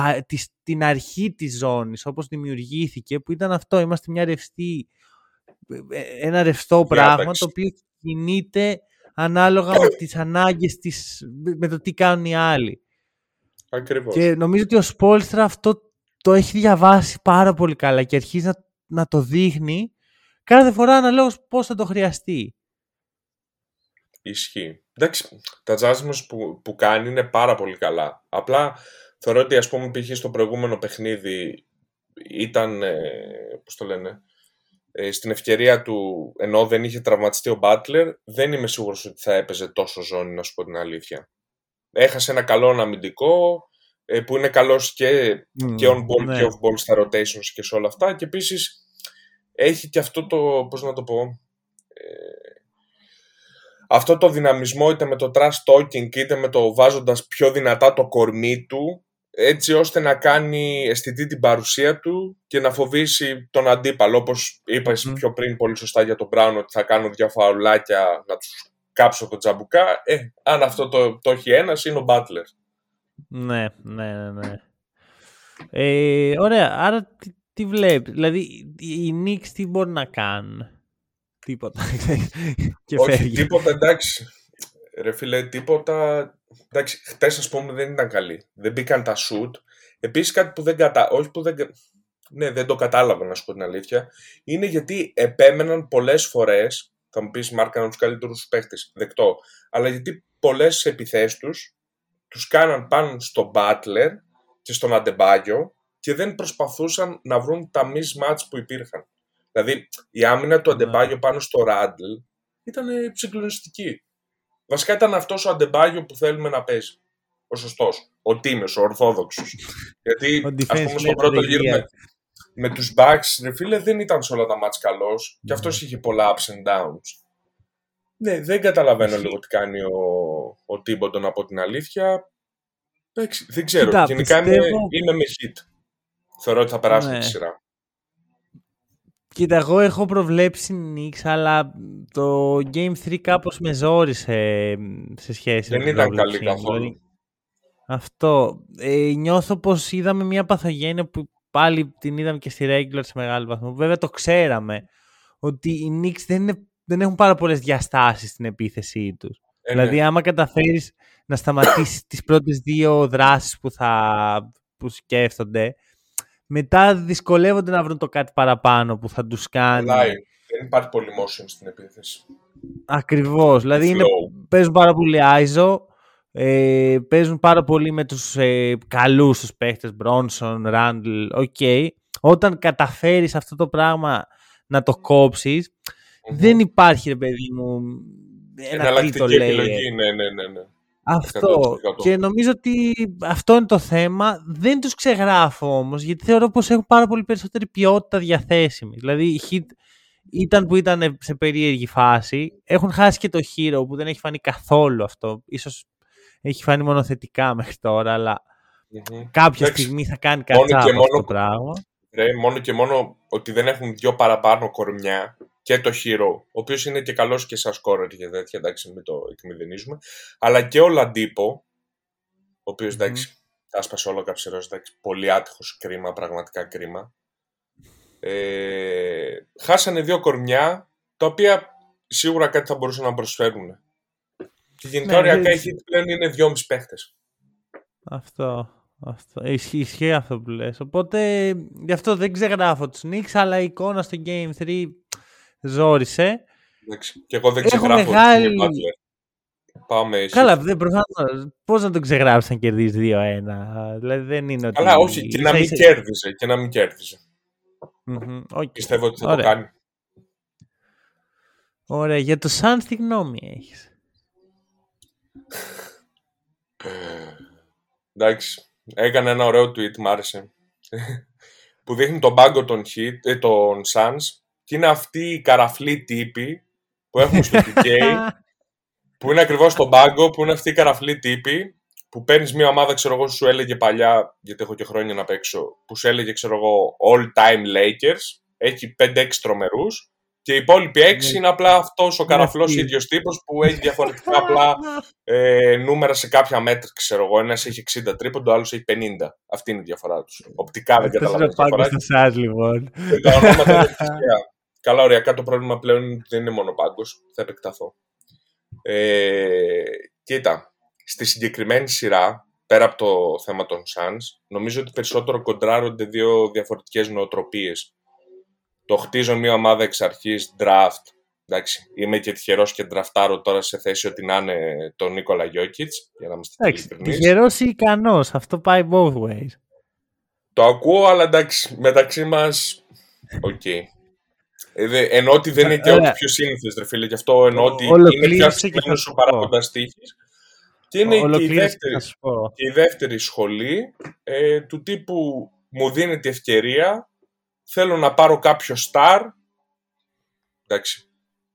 S1: την αρχή της ζώνης όπως δημιουργήθηκε που ήταν αυτό. Είμαστε μια ρευστή ε, ένα ρευστό πράγμα το οποίο κινείται ανάλογα με τις ανάγκες της, με το τι κάνουν οι άλλοι.
S2: Ακριβώς.
S1: Και νομίζω ότι ο Σπόλστρα αυτό το έχει διαβάσει πάρα πολύ καλά και αρχίζει να, να το δείχνει κάθε φορά αναλόγως πώς θα το χρειαστεί.
S2: Ισχύει. Εντάξει, τα τζάσμους που, που κάνει είναι πάρα πολύ καλά. Απλά θεωρώ ότι ας πούμε π.χ. στο προηγούμενο παιχνίδι ήταν, ε, πώς το λένε, ε, στην ευκαιρία του, ενώ δεν είχε τραυματιστεί ο Μπάτλερ, δεν είμαι σίγουρος ότι θα έπαιζε τόσο ζώνη, να σου πω την αλήθεια. Έχασε ένα καλό αμυντικό, ε, που είναι καλός και, και on ball ναι. και off ball στα rotations και σε όλα αυτά και επίσης έχει και αυτό το, πώς να το πω, ε, αυτό το δυναμισμό είτε με το trash talking είτε με το βάζοντας πιο δυνατά το κορμί του έτσι ώστε να κάνει αισθητή την παρουσία του και να φοβήσει τον αντίπαλο. Όπως είπες πιο πριν πολύ σωστά για τον Μπράουν ότι θα κάνω δύο φαουλάκια να τους κάψω το τζαμπουκά. Ε, αν αυτό το, το έχει ένας είναι ο Μπάτλερ.
S1: Ναι, ναι, ναι. ναι. Ε, ωραία, άρα τι, τι βλέπεις; Δηλαδή οι Knicks τι μπορεί να κάνουν; Τίποτα.
S2: και Όχι, φεύγει. τίποτα εντάξει. Ρε φίλε, τίποτα. Εντάξει, χτες ας πούμε δεν ήταν καλή. Δεν μπήκαν τα σουτ. Επίσης κάτι που δεν κατα... Όχι που δεν. Ναι, δεν το κατάλαβα να σου πω την αλήθεια. Είναι γιατί επέμεναν πολλές φορές. Θα μου πεις, μάρκαναν τους καλύτερους παίχτε. Δεκτό. Αλλά γιατί πολλές επιθέσεις τους τους κάναν πάνω στον Butler και στον Αντεμπάγιο και δεν προσπαθούσαν να βρουν τα mismatch που υπήρχαν. Δηλαδή, η άμυνα του ναι. Αντεμπάγιο πάνω στο Ράντλ ήταν συγκλονιστική. Βασικά ήταν αυτός ο Αντεμπάγιο που θέλουμε να παίζει. Ο σωστός. Ο τίμιος, ο ορθόδοξος. Γιατί, ας πούμε, στον πρώτο γύρο με, με τους Bucks, ρε φίλε, δεν ήταν σε όλα τα μάτς καλός και αυτός είχε πολλά ups and downs. Ναι, δεν καταλαβαίνω λίγο τι κάνει ο, ο Τίμποντον από την αλήθεια. Δεν ξέρω. Κοίτα, Γενικά πιστεύω... είμαι, είμαι με hit. Θεωρώ ότι θα περάσει ναι. τη σειρά.
S1: Κοίτα, εγώ έχω προβλέψει Νίξ, αλλά το Game 3 κάπως με ζόρισε σε σχέση
S2: Δεν
S1: με
S2: ήταν καλή καθόλου. Δηλαδή,
S1: αυτό. Ε, νιώθω πως είδαμε μια παθογένεια που πάλι την είδαμε και στη regular σε μεγάλο βαθμό. Βέβαια το ξέραμε ότι οι Knicks δεν, δεν έχουν πάρα πολλές διαστάσεις στην επίθεσή τους. Ε, ναι. δηλαδή άμα καταφέρεις να σταματήσεις τις πρώτες δύο δράσεις που, θα, που σκέφτονται μετά δυσκολεύονται να βρουν το κάτι παραπάνω που θα τους κάνει.
S2: Δεν υπάρχει πολύ motion στην επίθεση.
S1: Ακριβώς. Δηλαδή είναι, παίζουν πάρα πολύ iso, ε, παίζουν πάρα πολύ με τους ε, καλούς τους παίχτες, Brunson, Randle, OK. Όταν καταφέρεις αυτό το πράγμα να το κοψεις δεν υπάρχει ρε παιδί μου ένα τρίτο
S2: επιλογή, ναι, ναι, ναι. ναι.
S1: Αυτό. Και νομίζω ότι αυτό είναι το θέμα. Δεν τους ξεγράφω όμως, γιατί θεωρώ πως έχουν πάρα πολύ περισσότερη ποιότητα διαθέσιμη. Δηλαδή η Hit ήταν που ήταν σε περίεργη φάση. Έχουν χάσει και το Hero που δεν έχει φανεί καθόλου αυτό. Ίσως έχει φανεί μόνο θετικά μέχρι τώρα, αλλά mm-hmm. κάποια στιγμή θα κάνει κάτι αυτό το πράγμα.
S2: Ρε, μόνο και μόνο ότι δεν έχουν δυο παραπάνω κορμιά και το Hero, ο οποίος είναι και καλός και σαν σκόρερ και τέτοια, εντάξει, μην το εκμηδενίζουμε, αλλά και ο Λαντίπο, ο οποίος mm. εντάξει, άσπασε όλο καψερός, εντάξει, πολύ άτυχος κρίμα, πραγματικά κρίμα. Ε, χάσανε δύο κορμιά, τα οποία σίγουρα κάτι θα μπορούσαν να προσφέρουν. Και γενικά ναι, οριακά η Hit πλέον είναι δυόμιση παίχτες.
S1: Αυτό. Αυτό. Ισχύει, ισχύει αυτό που λες. Οπότε γι' αυτό δεν ξεγράφω τους Knicks, αλλά η εικόνα στο Game 3 ζόρισε.
S2: Και εγώ δεν ξεγράφω μεγάλη... Πάμε
S1: Καλά, δεν προφανώς. Πώς να τον ξεγράψεις αν κερδίζεις 2-1. Δηλαδή δεν είναι ότι...
S2: Καλά, όχι, και να μην κέρδιζε. Και να μην κέρδιζε. Okay. Πιστεύω ότι θα Ωραία. το κάνει.
S1: Ωραία. Για το Suns τι γνώμη έχεις;
S2: Εντάξει. Έκανε ένα ωραίο tweet, μ' άρεσε. που δείχνει τον πάγκο των, hit, ε, των Suns και είναι αυτοί οι καραφλοί τύποι που έχουμε στο PK, που είναι ακριβώς στον πάγκο, που είναι αυτοί οι καραφλοί τύποι, που παίρνεις μια ομάδα, ξέρω εγώ, σου έλεγε παλιά, γιατί έχω και χρόνια να παίξω, που σου έλεγε, ξέρω εγώ, all time Lakers, έχει 5-6 τρομερούς, και οι υπόλοιποι 6 ναι. είναι απλά αυτός ο καραφλός ίδιος τύπος που έχει διαφορετικά απλά ε, νούμερα σε κάποια μέτρα, ξέρω εγώ. Ένας έχει 60 τρίποντο, ο άλλος έχει 50. Αυτή είναι η διαφορά τους. Οπτικά δεν καταλαβαίνω.
S1: Αυτός είναι λοιπόν.
S2: Τα ονόματα είναι Καλά, ωριακά το πρόβλημα πλέον δεν είναι μόνο πάγκος. Θα επεκταθώ. Ε, κοίτα, στη συγκεκριμένη σειρά, πέρα από το θέμα των Suns, νομίζω ότι περισσότερο κοντράρονται δύο διαφορετικές νοοτροπίες. Το χτίζω μια ομάδα εξ αρχής, draft, εντάξει, είμαι και τυχερός και ντραφτάρω τώρα σε θέση ότι να είναι τον Nikola Jokic, για να είμαστε ειλικρινείς.
S1: Τυχερός ή ικανός, αυτό πάει both ways.
S2: Το ακούω, αλλά εντάξει, μεταξύ μας, OK. Okay. Ε, ενώ ότι δεν είναι και ό,τι πιο σύνηθες, ρε φίλε. Γι' αυτό εννοώ ότι είναι πιο αυξημένο ο παράγοντας τύχη. Και είναι και η, δεύτερη, και η δεύτερη σχολή ε, του τύπου μου δίνεται ευκαιρία, θέλω να πάρω κάποιο star. Εντάξει,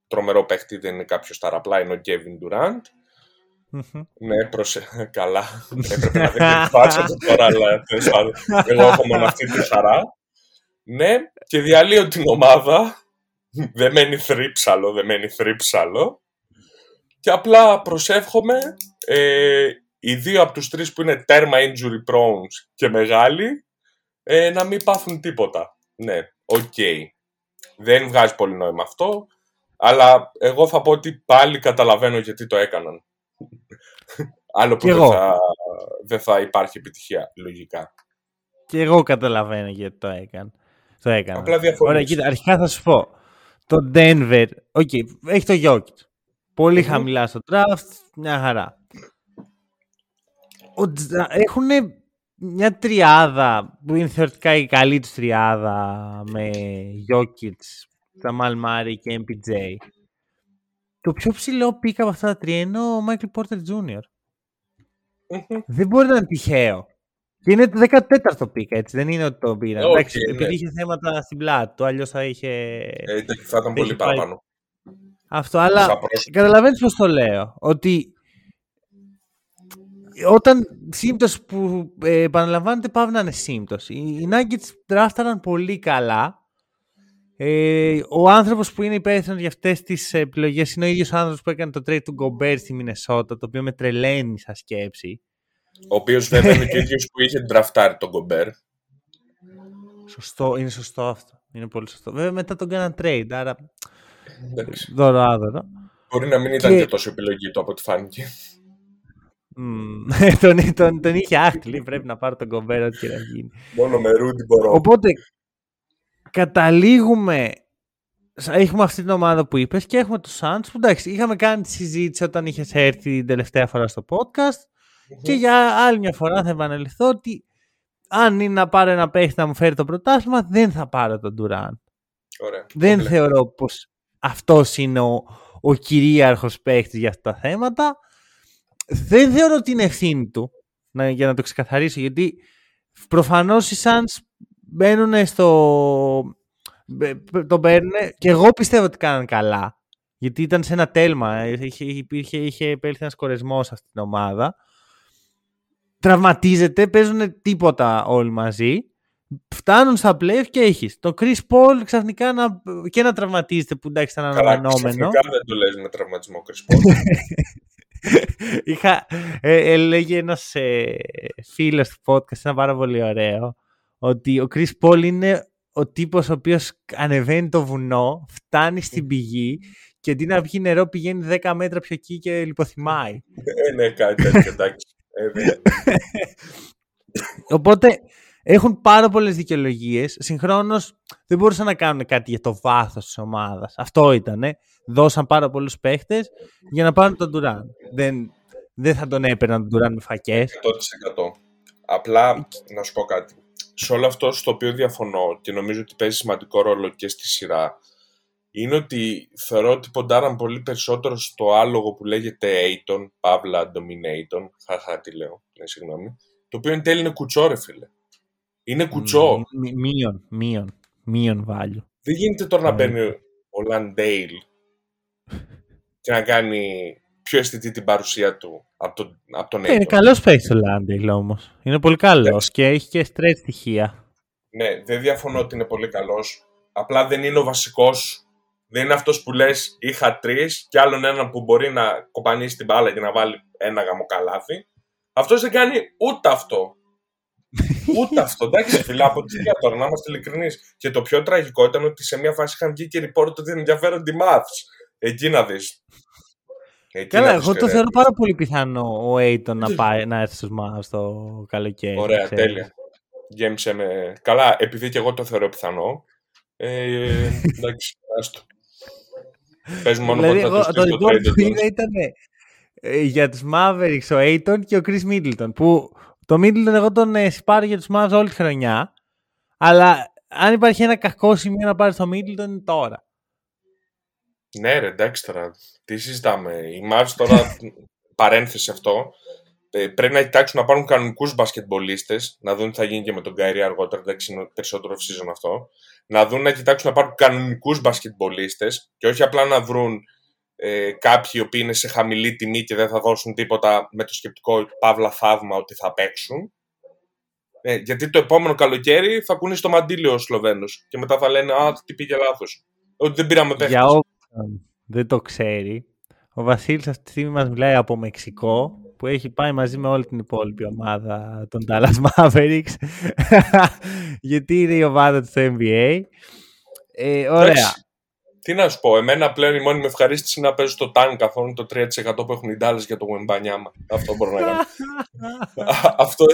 S2: τρομερό παίχτη δεν είναι κάποιο star, απλά είναι ο Kevin Durant. Ναι, προσε... καλά. Έπρεπε να δείτε τη φάτσα του τώρα, αλλά εγώ έχω μόνο αυτή τη χαρά. Ναι, και διαλύω την ομάδα δεν μένει θρύψαλο, δεν μένει θρύψαλο. Και απλά προσεύχομαι ε, οι δύο από τους τρεις που είναι τέρμα injury prone και μεγάλοι ε, να μην πάθουν τίποτα. Ναι, OK. Okay. Δεν βγάζει πολύ νόημα αυτό. Αλλά εγώ θα πω ότι πάλι καταλαβαίνω γιατί το έκαναν. Άλλο που δεν θα, δεν θα υπάρχει επιτυχία, λογικά.
S1: Και εγώ καταλαβαίνω γιατί το έκανα. Το έκανα.
S2: Απλά διαφωνείς.
S1: Ωραία, κοίτα, αρχικά θα σου πω. Το Denver, OK, okay, έχει το Jokic. πολυ χαμηλά στο draft, μια χαρά. Έχουν μια τριάδα που είναι θεωρητικά η καλή τους τριάδα με Jokic, Jamal Murray και MPJ. Το πιο ψηλό πήκα από αυτά τα τρία είναι ο Michael Porter Jr. Δεν μπορεί να είναι τυχαίο. Και είναι το 14ο πίκα, έτσι. Δεν είναι ότι το πήρα. Okay, Εντάξει, ναι. επειδή είχε θέματα στην πλάτη του, αλλιώς θα είχε.
S2: Ε, θα ήταν πολύ παραπάνω.
S1: Αυτό, αλλά καταλαβαίνεις πώς το λέω. Ότι όταν σύμπτωση που ε, επαναλαμβάνεται πάβει να είναι σύμπτωση. Οι Nuggets δράφταραν πολύ καλά. Ε, ο άνθρωπος που είναι υπεύθυνος για αυτές τις επιλογές είναι ο ίδιος άνθρωπος που έκανε το trade του Γκομπέρ στη Μινεσότα, το οποίο με τρελαίνει σαν σκέψη.
S2: Ο οποίος βέβαια είναι και ο ίδιος που είχε ντραφτάρει τον Γκομπέρ.
S1: Σωστό, είναι σωστό αυτό. Είναι πολύ σωστό. Βέβαια μετά τον κάναν trade, άρα. Δώρο άδωρο.
S2: Μπορεί να μην ήταν και, και τόσο επιλογή του από ό,τι φάνηκε.
S1: Mm. τον, τον, τον είχε άχλη, πρέπει να πάρω τον Γκομπέρ ό,τι και να γίνει.
S2: Μόνο με Ρούντι μπορώ.
S1: Οπότε καταλήγουμε Έχουμε αυτή την ομάδα που είπες και έχουμε το Suns που εντάξει είχαμε κάνει τη συζήτηση όταν είχες έρθει την τελευταία φορά στο podcast και για άλλη μια φορά θα επαναληφθώ ότι αν είναι να πάρω ένα παίχτη να μου φέρει το πρωτάθλημα, δεν θα πάρω τον Ντουράν. Δεν θεωρώ πως αυτός είναι ο, ο κυρίαρχος παίχτης για αυτά τα θέματα. Δεν θεωρώ ότι είναι ευθύνη του, να, για να το ξεκαθαρίσω, γιατί προφανώς οι Suns μπαίνουν στο... Το παίρνουν και εγώ πιστεύω ότι κάναν καλά. Γιατί ήταν σε ένα τέλμα. Είχε, υπήρχε, είχε επέλθει ένας κορεσμός σε αυτή την ομάδα τραυματίζεται, παίζουν τίποτα όλοι μαζί. Φτάνουν στα playoff και έχεις το Chris Paul ξαφνικά να, και να τραυματίζεται που εντάξει ήταν αναμενόμενο.
S2: Ξαφνικά δεν το λες με τραυματισμό Chris Paul.
S1: Είχα, ε, έλεγε ένας ε, φίλος του podcast, ένα πάρα πολύ ωραίο, ότι ο Chris Paul είναι ο τύπος ο οποίος ανεβαίνει το βουνό, φτάνει στην πηγή και αντί να βγει νερό πηγαίνει 10 μέτρα πιο εκεί και λιποθυμάει.
S2: Ε, ναι, κάτι τέτοιο, εντάξει. Ε,
S1: Οπότε έχουν πάρα πολλές δικαιολογίες. Συγχρόνως δεν μπορούσαν να κάνουν κάτι για το βάθος της ομάδας. Αυτό ήτανε. Δώσαν πάρα πολλούς παίχτες για να πάρουν τον Τουράν. Δεν, δεν θα τον έπαιρναν τον Τουράν με φακές.
S2: 100%. Απλά να σου πω κάτι. Σε όλο αυτό στο οποίο διαφωνώ και νομίζω ότι παίζει σημαντικό ρόλο και στη σειρά είναι ότι θεωρώ ότι ποντάραν πολύ περισσότερο στο άλογο που λέγεται Aiton, Παύλα Dominaton, χαχά τι λέω, ναι, συγγνώμη, το οποίο εν τέλει είναι κουτσό ρε φίλε. Είναι κουτσό.
S1: Μείον, μείον, μείον value.
S2: Δεν γίνεται τώρα να μπαίνει ο Λαντέιλ και να κάνει πιο αισθητή την παρουσία του από τον, από τον
S1: ε, Είναι καλός παίκτης ο Λαντέιλ όμως. Είναι πολύ καλός και έχει και straight στοιχεία.
S2: Ναι, δεν διαφωνώ ότι είναι πολύ καλός. Απλά δεν είναι ο βασικός δεν είναι αυτός που λες: Είχα τρεις και άλλον έναν που μπορεί να κοπανίσει την μπάλα και να βάλει ένα γαμοκαλάθι. Αυτός δεν κάνει ούτε αυτό. ούτε αυτό. Εντάξει, φιλά από τη τώρα, να είμαστε ειλικρινείς. Και το πιο τραγικό ήταν ότι σε μια φάση είχαν βγει και report ότι δεν ενδιαφέρονται οι maths. Εκεί να δεις.
S1: Καλά, εγώ το θεωρώ πάρα πολύ πιθανό ο Aiton να, πάει, να έρθει στους maths το καλοκαίρι.
S2: Ωραία, τέλεια. Γέμισε με. Καλά, επειδή και εγώ το θεωρώ πιθανό. Ε, εντάξει, άστο. Πες μόνο δηλαδή, εγώ, το report
S1: που είδα ήταν ε, για τους Mavericks ο Aiton και ο Chris Middleton που το Middleton εγώ τον ε, σπάρω για τους Mavericks όλη τη χρονιά αλλά αν υπάρχει ένα κακό σημείο να πάρει το Middleton είναι τώρα.
S2: Ναι ρε εντάξει τώρα, τι συζητάμε. Οι Mavs τώρα παρένθεση αυτό ε, πρέπει να κοιτάξουν να πάρουν κανονικούς μπασκετμπολίστες, να δουν τι θα γίνει και με τον Καϊρή αργότερα, εντάξει είναι περισσότερο season αυτό. Να δουν να κοιτάξουν να πάρουν κανονικούς μπασκετμπολίστες και όχι απλά να βρουν ε, κάποιοι οι οποίοι είναι σε χαμηλή τιμή και δεν θα δώσουν τίποτα με το σκεπτικό παύλα θαύμα ότι θα παίξουν. Ε, γιατί το επόμενο καλοκαίρι θα κουνεί στο μαντίλιο ο Σλοβαίνος και μετά θα λένε Α, τι πήγε λάθος. Ότι δεν πήραμε παίχτες.
S1: Για όποιον δεν το ξέρει, ο Βασίλης αυτή τη στιγμή μας μιλάει από Μεξικό που έχει πάει μαζί με όλη την υπόλοιπη ομάδα των Dallas Mavericks γιατί είναι η ομάδα του NBA. Ε, ωραία.
S2: τι να σου πω, εμένα πλέον η μόνη με ευχαρίστηση είναι να παίζω στο τάγκ καθόλου το 3% που έχουν οι Dallas για το Wembanyama. Αυτό μπορώ να κάνω. Αυτό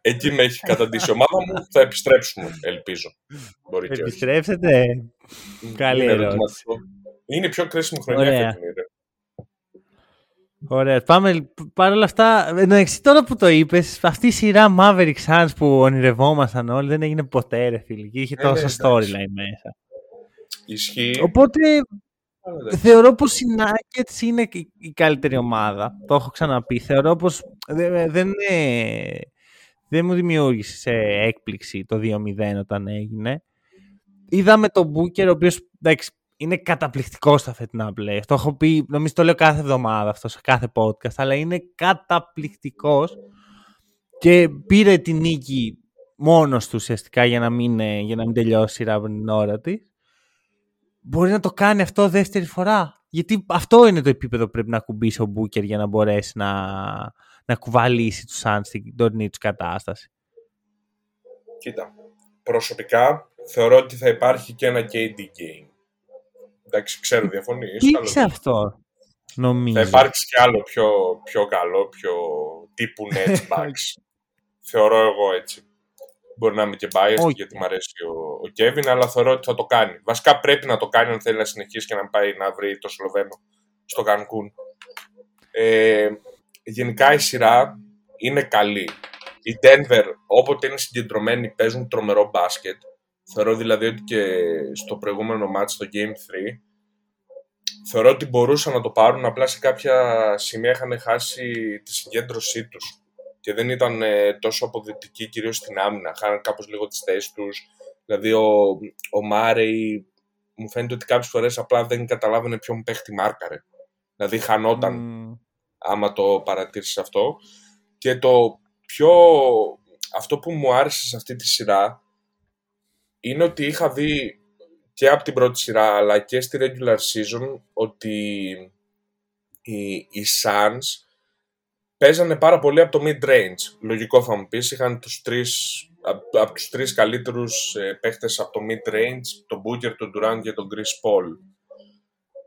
S2: εκεί με έχει καταντήσει η ομάδα μου. Θα επιστρέψουμε, ελπίζω.
S1: Μπορεί και Επιστρέψετε; Καλή είναι ερώτηση.
S2: Είναι η πιο κρίσιμη χρονιά φετινή.
S1: Ωραία. Πάμε παρ' όλα αυτά. Εντάξει, τώρα που το είπες, αυτή η σειρά Maverick Suns που ονειρευόμασταν όλοι δεν έγινε ποτέ, ρε φίλε. Και είχε ε, τόσο ναι, storyline μέσα.
S2: Ισχύει.
S1: Οπότε θεωρώ πως οι Nuggets είναι η καλύτερη ομάδα. Το έχω ξαναπεί. Θεωρώ πως δεν, δεν, δεν μου δημιούργησε έκπληξη το 2-0 όταν έγινε. Είδαμε τον Booker, ο οποίος εντάξει, είναι καταπληκτικό στα φετινά play. Το έχω πει, νομίζω το λέω κάθε εβδομάδα αυτό σε κάθε podcast, αλλά είναι καταπληκτικός και πήρε την νίκη μόνος του ουσιαστικά για να μην, για να μην τελειώσει η σειρά την ώρα της μπορεί να το κάνει αυτό δεύτερη φορά; Γιατί αυτό είναι το επίπεδο που πρέπει να κουμπίσει ο Μπούκερ για να μπορέσει να, να κουβαλήσει τους Suns στην τωρινή τους κατάσταση.
S2: Κοίτα, προσωπικά θεωρώ ότι θα υπάρχει και ένα KD game. Εντάξει, ξέρω διαφωνείς.
S1: Τι αυτό, νομίζω.
S2: Θα υπάρξει και άλλο πιο, πιο καλό, πιο τύπου netbacks. θεωρώ εγώ έτσι. Μπορεί να είμαι και biased γιατί μου αρέσει ο, ο Kevin, αλλά θεωρώ ότι θα το κάνει. Βασικά πρέπει να το κάνει αν θέλει να συνεχίσει και να πάει να βρει το Σλοβαίνο στο Κανκούν. Ε, γενικά η σειρά είναι καλή. Η Denver, όποτε είναι συγκεντρωμένοι, παίζουν τρομερό μπάσκετ. Θεωρώ δηλαδή ότι και στο προηγούμενο μάτι, στο Game 3, θεωρώ ότι μπορούσαν να το πάρουν, απλά σε κάποια σημεία είχαν χάσει τη συγκέντρωσή τους και δεν ήταν ε, τόσο αποδεκτικοί κυρίως στην άμυνα. Χάναν κάπως λίγο τις θέσεις τους. Δηλαδή ο, ο Μάρεϊ μου φαίνεται ότι κάποιες φορές απλά δεν καταλάβαινε ποιον παίχτη μάρκαρε. Δηλαδή χανόταν άμα το παρατήρησες αυτό. Και το πιο... Αυτό που μου άρεσε σε αυτή τη σειρά είναι ότι είχα δει και από την πρώτη σειρά αλλά και στη regular season ότι οι, οι Suns παίζανε πάρα πολύ από το mid-range. Λογικό θα μου πεις, είχαν τους τρεις, από, από τους τρεις καλύτερους ε, παίχτες από το mid-range, τον Booker, τον Durant και τον Chris Paul.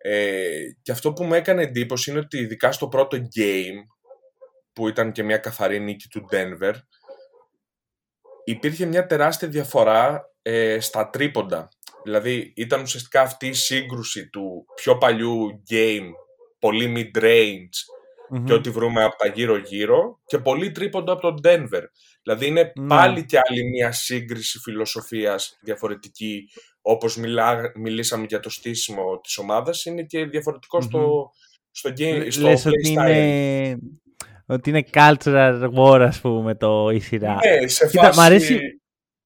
S2: Ε, και αυτό που μου έκανε εντύπωση είναι ότι ειδικά στο πρώτο game, που ήταν και μια καθαρή νίκη του Denver, υπήρχε μια τεράστια διαφορά ε, στα τρίποντα. Δηλαδή ήταν ουσιαστικά αυτή η σύγκρουση του πιο παλιού game, πολύ mid-range, mm-hmm. και ό,τι βρούμε από τα γύρω-γύρω και πολύ τρίποντο από τον Denver. Δηλαδή είναι mm. πάλι και άλλη μια σύγκριση φιλοσοφίας διαφορετική όπως μιλά, μιλήσαμε για το στήσιμο της ομάδας είναι και διαφορετικό mm-hmm. στο, στο, game, στο
S1: Λες ότι είναι, ότι είναι cultural war ας πούμε το η σειρά.
S2: Ναι, σε Κοίτα, φάση αρέσει...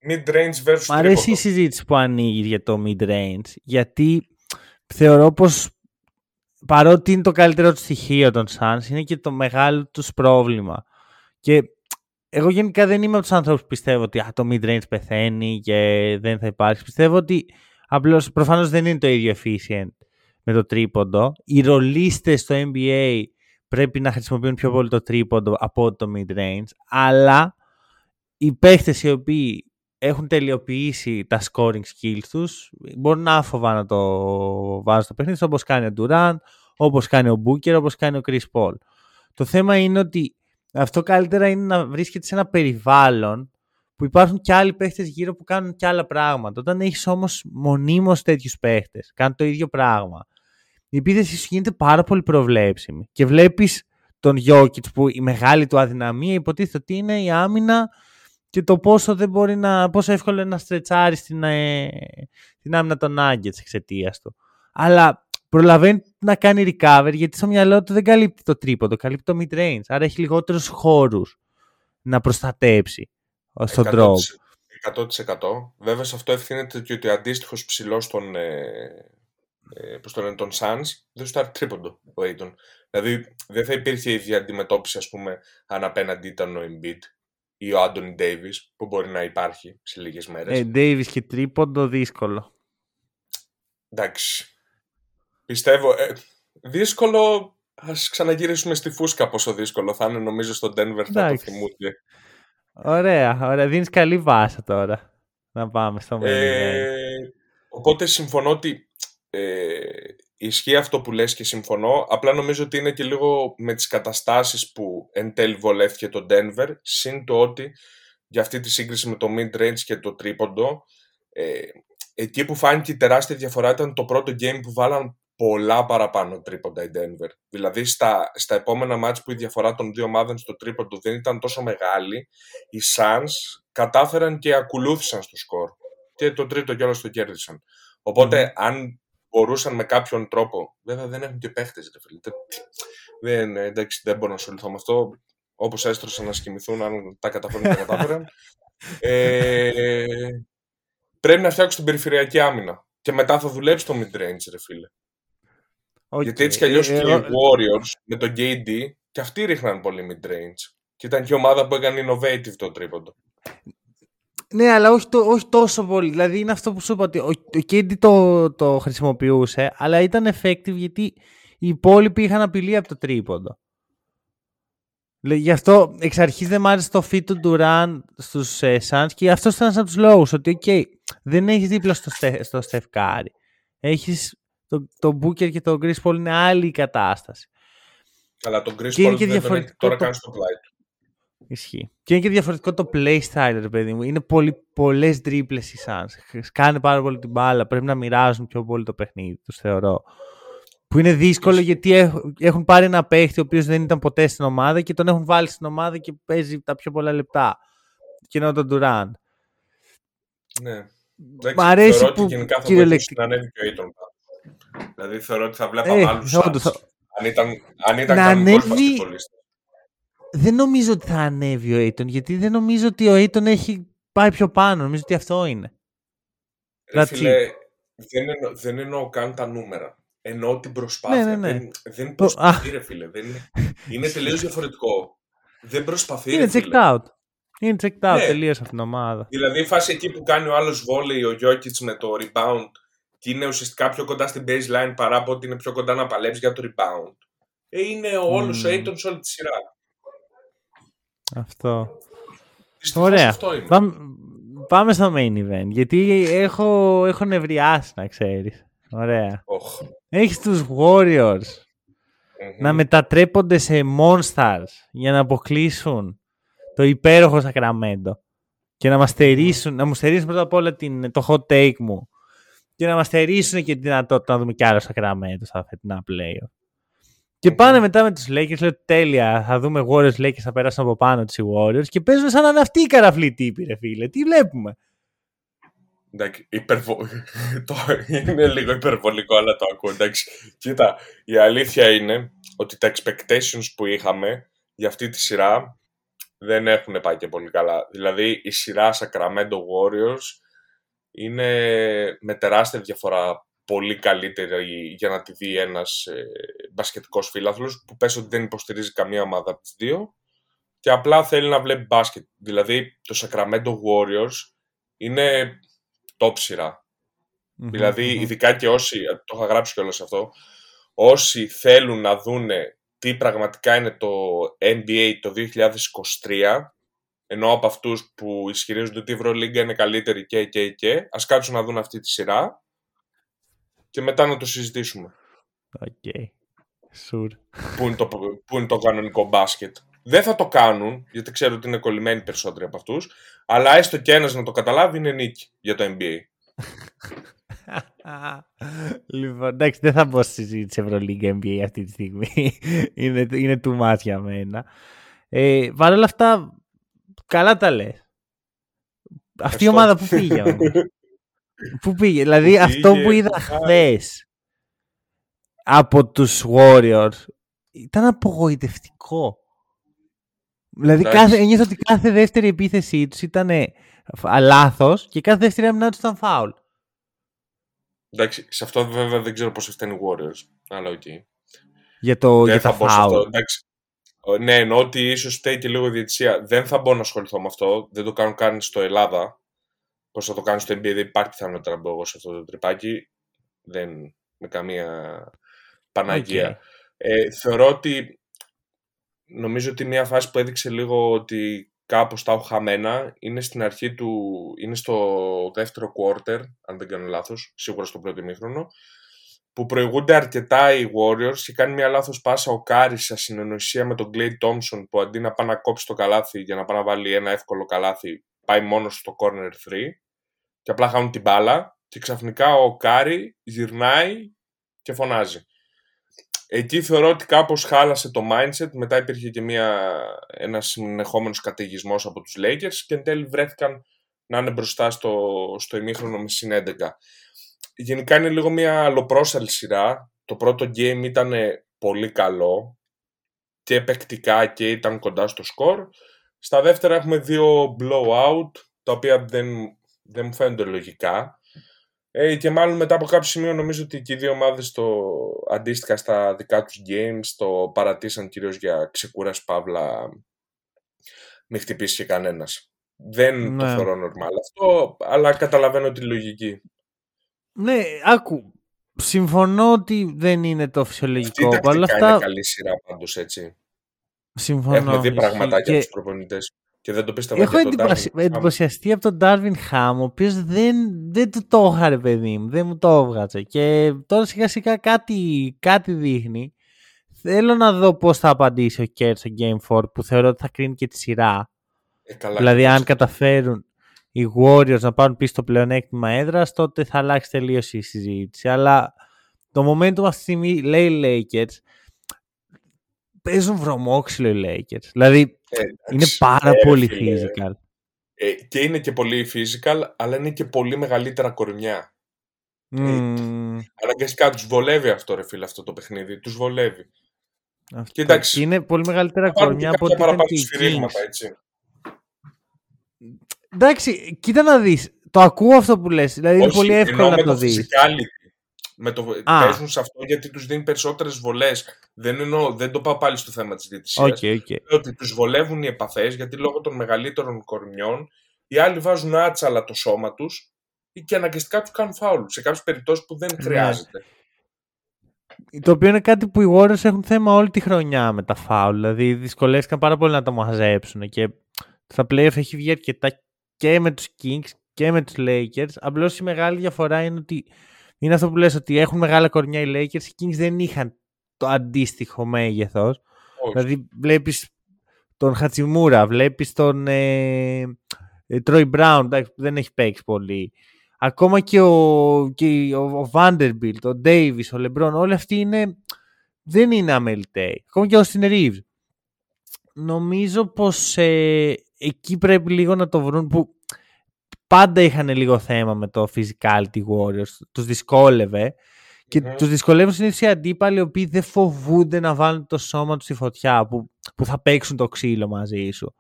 S2: mid-range versus
S1: Μ' αρέσει η συζήτηση που ανοίγει για το mid-range γιατί θεωρώ πως παρότι είναι το καλύτερο του στοιχείο των Suns, είναι και το μεγάλο τους πρόβλημα. Και εγώ γενικά δεν είμαι από τους ανθρώπου που πιστεύω ότι α, το mid-range πεθαίνει και δεν θα υπάρξει. Πιστεύω ότι απλώς προφανώς δεν είναι το ίδιο efficient με το τρίποντο. Οι ρολίστες στο NBA πρέπει να χρησιμοποιούν πιο πολύ το τρίποντο από το mid-range, αλλά οι παίχτε οι οποίοι έχουν τελειοποιήσει τα scoring skills τους, μπορούν άφοβα να το βάζουν στο παιχνίδι, όπως κάνει ο Durant, όπως κάνει ο Booker, όπως κάνει ο Chris Paul. Το θέμα είναι ότι αυτό καλύτερα είναι να βρίσκεται σε ένα περιβάλλον που υπάρχουν και άλλοι παίχτες γύρω που κάνουν και άλλα πράγματα. Όταν έχεις όμως μονίμως τέτοιους παίχτες, κάνουν το ίδιο πράγμα, η επίθεση σου γίνεται πάρα πολύ προβλέψιμη. Και βλέπεις τον Jokic που η μεγάλη του αδυναμία υποτίθεται ότι είναι η άμυνα και το πόσο, δεν μπορεί να, πόσο εύκολο είναι να στρετσάρεις στην, ε, την άμυνα των Nuggets εξαιτίας του. Αλλά προλαβαίνει να κάνει recover γιατί στο μυαλό του δεν καλύπτει το τρίποντο, καλύπτει το mid-range. Άρα έχει λιγότερους χώρους να προστατέψει στον τρόπο.
S2: 100%. Βέβαια σε αυτό ευθύνεται και ότι ο αντίστοιχος ψηλός των, ε, ε, πώς το λένε, των Suns δεν σου τάρει τρίποντο ο Aiton. Δηλαδή δεν θα υπήρχε η ίδια αντιμετώπιση ας πούμε αν απέναντι ήταν ο Embiid ή ο Άντωνι Ντέιβι, που μπορεί να υπάρχει σε λίγες μέρες.
S1: Ε, Ντέιβι και τρίποντο δύσκολο.
S2: Εντάξει. Πιστεύω. Ε, δύσκολο. Α ξαναγυρίσουμε στη φούσκα πόσο δύσκολο θα είναι. Νομίζω στο Denver θα το θυμούνται.
S1: Ωραία, ωραία. Δίνεις καλή βάση τώρα. Να πάμε στο μέλλον.
S2: Ε, οπότε συμφωνώ ότι ε, ισχύει αυτό που λες και συμφωνώ. Απλά νομίζω ότι είναι και λίγο με τις καταστάσεις που εν τέλει βολεύτηκε το Denver, συν το ότι για αυτή τη σύγκριση με το mid-range και το τρίποντο, ε, εκεί που φάνηκε η τεράστια διαφορά ήταν το πρώτο game που βάλαν πολλά παραπάνω τρίποντα η Denver. Δηλαδή στα, στα επόμενα μάτς που η διαφορά των δύο ομάδων στο τρίποντο δεν ήταν τόσο μεγάλη, οι Suns κατάφεραν και ακολούθησαν στο σκορ. Και το τρίτο κιόλας το κέρδισαν. Οπότε αν μπορούσαν με κάποιον τρόπο. Βέβαια δεν έχουν και παίχτες, ρε φίλε. Δεν, εντάξει, δεν μπορώ να ασχοληθώ με αυτό. Όπως έστρωσαν να σκημηθούν, αν τα καταφέρουν, τα κατάφεραν. Ε, πρέπει να φτιάξουν την περιφερειακή άμυνα. Και μετά θα δουλέψει το mid-range, ρε φίλε. Okay. Γιατί έτσι κι αλλιώς ε, και οι Warriors με τον KD και αυτοί ρίχναν πολύ mid-range. Και ήταν και η ομάδα που έκανε innovative το τρίποντο.
S1: Ναι, αλλά όχι, το, όχι τόσο πολύ. Δηλαδή είναι αυτό που σου είπα ότι ο, ο KD το, το χρησιμοποιούσε, αλλά ήταν effective γιατί οι υπόλοιποι είχαν απειλή από το τρίποντο. Γι' αυτό εξ αρχής δεν μ' άρεσε το fit του Duran στους ε, Suns και αυτός ήταν ένα από τους λόγους. Ότι, OK, δεν έχεις δίπλα στο, στο Steph Έχεις το, το Booker και το Chris Paul είναι άλλη κατάσταση.
S2: Αλλά το Chris Paul δεν τον έχει τώρα κάνει στο πλάι του.
S1: Ισχύει. Και είναι και διαφορετικό το playstyle, ρε παιδί μου. Είναι πολύ, πολλές τρίπλες οι Suns. Κάνε πάρα πολύ την μπάλα. Πρέπει να μοιράζουν πιο πολύ το παιχνίδι, τους θεωρώ. Που είναι δύσκολο γιατί έχουν πάρει ένα παίχτη ο οποίος δεν ήταν ποτέ στην ομάδα και τον έχουν βάλει στην ομάδα και παίζει τα πιο πολλά λεπτά. Και είναι τον Durant.
S2: Ναι. Μ' αρέσει θεωρώ που ότι γενικά θα βοηθήσει να ανέβει και ο Aiton. Δηλαδή θεωρώ ότι θα βλέπαμε ε, άλλους θα... Αν ήταν, αν ήταν
S1: να ανέβει δεν νομίζω ότι θα ανέβει ο Aiton, γιατί δεν νομίζω ότι ο Aiton έχει πάει πιο πάνω. Νομίζω ότι αυτό είναι.
S2: Ρε φίλε, δεν, εννο, δεν εννοώ καν τα νούμερα. Εννοώ την προσπάθεια. Ναι, ναι, ναι. Δεν, δεν προσπαθεί, ρε φίλε. Δεν είναι είναι τελείως διαφορετικό. Δεν προσπαθεί,
S1: Είναι checked out. Είναι checked out ναι. τελείω αυτήν την ομάδα.
S2: Δηλαδή η φάση εκεί που κάνει ο άλλος βόλεϊ, ο Jokic με το rebound και είναι ουσιαστικά πιο κοντά στην baseline παρά από ότι είναι πιο κοντά να παλέψει για το rebound. Ε, είναι όλο mm. ο Aiton σε όλη τη σειρά.
S1: Αυτό. Ωραία. Πάμε, πάμε στο main event. Γιατί έχω, έχω νευριάσει, να ξέρεις. Ωραία. Oh. Έχεις τους Warriors να μετατρέπονται σε monsters για να αποκλείσουν το υπέροχο Σακραμέντο και να μας στερήσουν, να μου στερήσουν πρώτα απ' όλα την, το hot take μου και να μας στερήσουν και τη δυνατότητα να δούμε κι άλλο Σακραμέντο στα φετινά playoff. Και πάνε μετά με τους Lakers, λέω τέλεια, θα δούμε Warriors Lakers, θα περάσουν από πάνω τους οι Warriors και παίζουν σαν να είναι αυτοί οι καραφλοί τύποι, ρε φίλε. Τι βλέπουμε.
S2: Εντάξει, υπερβο... το... είναι λίγο υπερβολικό, αλλά το ακούω. Εντάξει, κοίτα, η αλήθεια είναι ότι τα expectations που είχαμε για αυτή τη σειρά δεν έχουν πάει και πολύ καλά. Δηλαδή, η σειρά Sacramento Warriors είναι με τεράστια διαφορά πολύ καλύτερη για να τη δει ένας ε, μπασκετικός φίλαθλος που πες ότι δεν υποστηρίζει καμία ομάδα από τις δύο και απλά θέλει να βλέπει μπάσκετ. Δηλαδή το Sacramento Warriors είναι top σειρα δηλαδη ειδικά και όσοι, το είχα γράψει κιόλας αυτό, όσοι θέλουν να δούνε τι πραγματικά είναι το NBA το 2023 ενώ από αυτούς που ισχυρίζονται ότι η Ευρωλίγκα είναι καλύτερη και και και ας κάτσουν να δουν αυτή τη σειρά και μετά να το συζητήσουμε.
S1: OK. Okay. Sure.
S2: Πού, είναι το, πού είναι το κανονικό μπάσκετ. Δεν θα το κάνουν, γιατί ξέρω ότι είναι κολλημένοι περισσότεροι από αυτούς, αλλά έστω και ένας να το καταλάβει είναι νίκη για το NBA.
S1: λοιπόν, εντάξει, δεν θα μπω στη συζήτηση Ευρωλίγκα NBA αυτή τη στιγμή. είναι, είναι too much για μένα. Ε, Παρ' όλα αυτά, καλά τα λες. Αυτή η ομάδα που πήγε Πού πήγε, δηλαδή αυτό που είδα χθες από τους Warriors ήταν απογοητευτικό. Δηλαδή κάθε, ένιωθα ότι κάθε δεύτερη επίθεσή τους ήταν λάθος και κάθε δεύτερη άμυνα τους ήταν φάουλ.
S2: Εντάξει, σε αυτό βέβαια δεν ξέρω πώς φταίνε οι Warriors, αλλά OK. Okay.
S1: Για, το, για τα φάουλ.
S2: Ναι, εννοώ ότι ίσως φταίει και λίγο διαιτησία. Δεν θα μπορώ να ασχοληθώ με αυτό. Δεν το κάνουν καν στο Ελλάδα πώς θα το κάνει στο NBA, δεν υπάρχει πιθανότητα να μπω εγώ σε αυτό το τρυπάκι. Δεν με καμία παναγία. Ε, θεωρώ ότι νομίζω ότι μια φάση που έδειξε λίγο ότι κάπως τα έχω χαμένα είναι στην αρχή του, είναι στο δεύτερο quarter, αν δεν κάνω λάθος, σίγουρα στο πρώτο ημίχρονο, που προηγούνται αρκετά οι Warriors και κάνει μια λάθος πάσα ο Κάρις σε συνεννοησία με τον Clay Thompson που αντί να πάει να κόψει το καλάθι για να πάει να βάλει ένα εύκολο καλάθι πάει μόνος στο corner 3 και απλά χάνουν την μπάλα και ξαφνικά ο Κάρι γυρνάει και φωνάζει. Εκεί θεωρώ ότι κάπως χάλασε το mindset, μετά υπήρχε και μια, ένας συνεχόμενος καταιγισμός από τους Lakers και εν τέλει βρέθηκαν να είναι μπροστά στο, στο ημίχρονο με συν 11. Γενικά είναι λίγο μια αλλοπρόσαλη σειρά. Το πρώτο game ήταν πολύ καλό και επεκτικά και ήταν κοντά στο σκορ. Στα δεύτερα έχουμε δύο blowout, τα οποία δεν, δεν μου φαίνονται λογικά. Ε, και μάλλον μετά από κάποιο σημείο νομίζω ότι και οι δύο ομάδες το, αντίστοιχα στα δικά τους games το παρατήσαν κυρίως για ξεκούρας παύλα μην χτυπήσει και κανένας. Δεν ναι. το θεωρώ normal αυτό, αλλά καταλαβαίνω τη λογική.
S1: Ναι, άκου. Συμφωνώ ότι δεν είναι το φυσιολογικό.
S2: Αυτή η αυτά... είναι καλή σειρά πάντως έτσι.
S1: Συμφωνώ.
S2: Έχουμε δει πραγματάκια και... από τους προπονητές. Και δεν το πίστευα
S1: Έχω εντυπωσιαστεί, εντυπωσιαστεί από τον Ντάρβιν Χάμ, ο οποίος δεν, δεν του το είχα, παιδί μου. Δεν μου το έβγαζε. Και τώρα σιγά σιγά κάτι, κάτι δείχνει. Θέλω να δω πώς θα απαντήσει ο Κέρ στο Game 4 που θεωρώ ότι θα κρίνει και τη σειρά.
S2: Ε, καλά,
S1: δηλαδή, αν καταφέρουν οι Warriors να πάρουν πίσω το πλεονέκτημα έδρας, τότε θα αλλάξει τελείως η συζήτηση. Αλλά το momentum αυτή τη στιγμή λέει οι Lakers παίζουν βρωμόξυλο οι Lakers. Δηλαδή ε, είναι πάρα ε, πολύ physical.
S2: Ε, και είναι και πολύ physical, αλλά είναι και πολύ μεγαλύτερα κορμιά. Mm. Ε, αναγκαστικά τους βολεύει αυτό, ρε φίλε, αυτό το παιχνίδι. Τους βολεύει.
S1: Αυτό. Και εντάξει, είναι πολύ μεγαλύτερα κορμιά από ό,τι ήταν και
S2: σφυρίγματα, έτσι.
S1: Εντάξει, κοίτα να δεις. Το ακούω αυτό που λες. Δηλαδή είναι πολύ εύκολο να το, δεις
S2: με το, παίζουν σε αυτό γιατί τους δίνει περισσότερες βολές. Δεν, εννοώ, δεν το πάω πάλι στο θέμα της διαιτησίας.
S1: Okay, okay.
S2: Ότι τους βολεύουν οι επαφές γιατί λόγω των μεγαλύτερων κορμιών οι άλλοι βάζουν άτσαλα το σώμα τους και αναγκαστικά τους κάνουν φάουλ σε κάποιες περιπτώσεις που δεν ναι. χρειάζεται.
S1: Το οποίο είναι κάτι που οι Warriors έχουν θέμα όλη τη χρονιά με τα φάουλ. Δηλαδή δυσκολεύτηκαν πάρα πολύ να τα μαζέψουν και στα playoff έχει βγει αρκετά και με τους Kings και με τους Lakers. Απλώς η μεγάλη διαφορά είναι ότι είναι αυτό που λες ότι έχουν μεγάλα κορμιά οι Lakers, οι Kings δεν είχαν το αντίστοιχο μέγεθος. Δηλαδή βλέπεις τον Χατσιμούρα, βλέπεις τον ε, ε, Troy Brown, που δεν έχει παίξει πολύ. Ακόμα και ο, και ο, ο Vanderbilt, ο Davis, ο LeBron, όλοι αυτοί είναι, δεν είναι αμεληταίοι. Ακόμα και ο Austin Reeves. Νομίζω πως ε, εκεί πρέπει λίγο να το βρουν που πάντα είχαν λίγο θέμα με το physicality warriors. Τους δυσκόλευε. Και mm. τους δυσκολεύουν συνήθως οι αντίπαλοι οι οποίοι δεν φοβούνται να βάλουν το σώμα τους στη φωτιά που, που θα παίξουν το ξύλο μαζί σου.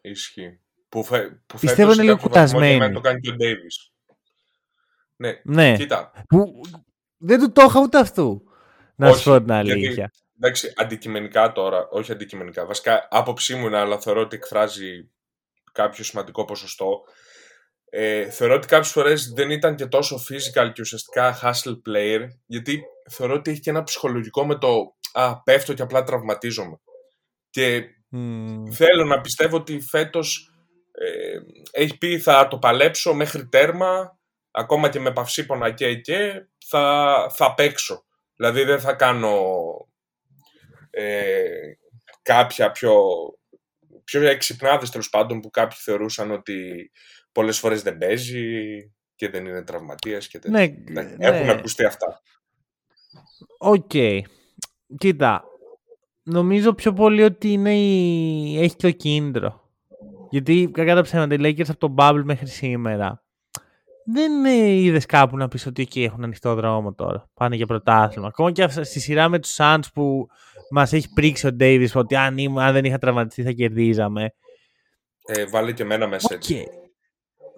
S2: Ισχύει. Που, φε, που
S1: Πιστεύω είναι λίγο κουτασμένοι.
S2: Το κάνει και ο Ντέιβις. Ναι,
S1: ναι.
S2: κοίτα.
S1: Που, δεν του το είχα ούτε αυτού. Να σου πω την αλήθεια. Γιατί,
S2: εντάξει, αντικειμενικά τώρα, όχι αντικειμενικά. Βασικά, άποψή μου είναι, αλλά θεωρώ ότι εκφράζει κάποιο σημαντικό ποσοστό. Ε, θεωρώ ότι κάποιες φορές δεν ήταν και τόσο physical και ουσιαστικά hustle player, γιατί θεωρώ ότι έχει και ένα ψυχολογικό με το Α, πέφτω και απλά τραυματίζομαι. Και θέλω να πιστεύω ότι φέτος ε, έχει πει θα το παλέψω μέχρι τέρμα, ακόμα και με παυσίπονα και και, θα, θα παίξω. Δηλαδή δεν θα κάνω ε, κάποια πιο, πιο εξυπνάδες τέλος πάντων που κάποιοι θεωρούσαν ότι πολλές φορές δεν παίζει και δεν είναι τραυματίας και
S1: ναι,
S2: ναι, έχουν ακουστεί αυτά.
S1: Οκ. Κοίτα, νομίζω πιο πολύ ότι είναι η... έχει το κίνητρο. Γιατί κακά τα ψέματα, οι Lakers από τον Bubble μέχρι σήμερα δεν είδες κάπου να πεις ότι εκεί έχουν ανοιχτό δρόμο τώρα. Πάνε για πρωτάθλημα. Ακόμα και στη σειρά με τους Suns που μας έχει πρίξει ο Davis ότι αν, αν δεν είχα τραυματιστεί θα κερδίζαμε.
S2: Ε, βάλει και εμένα μέσα έτσι.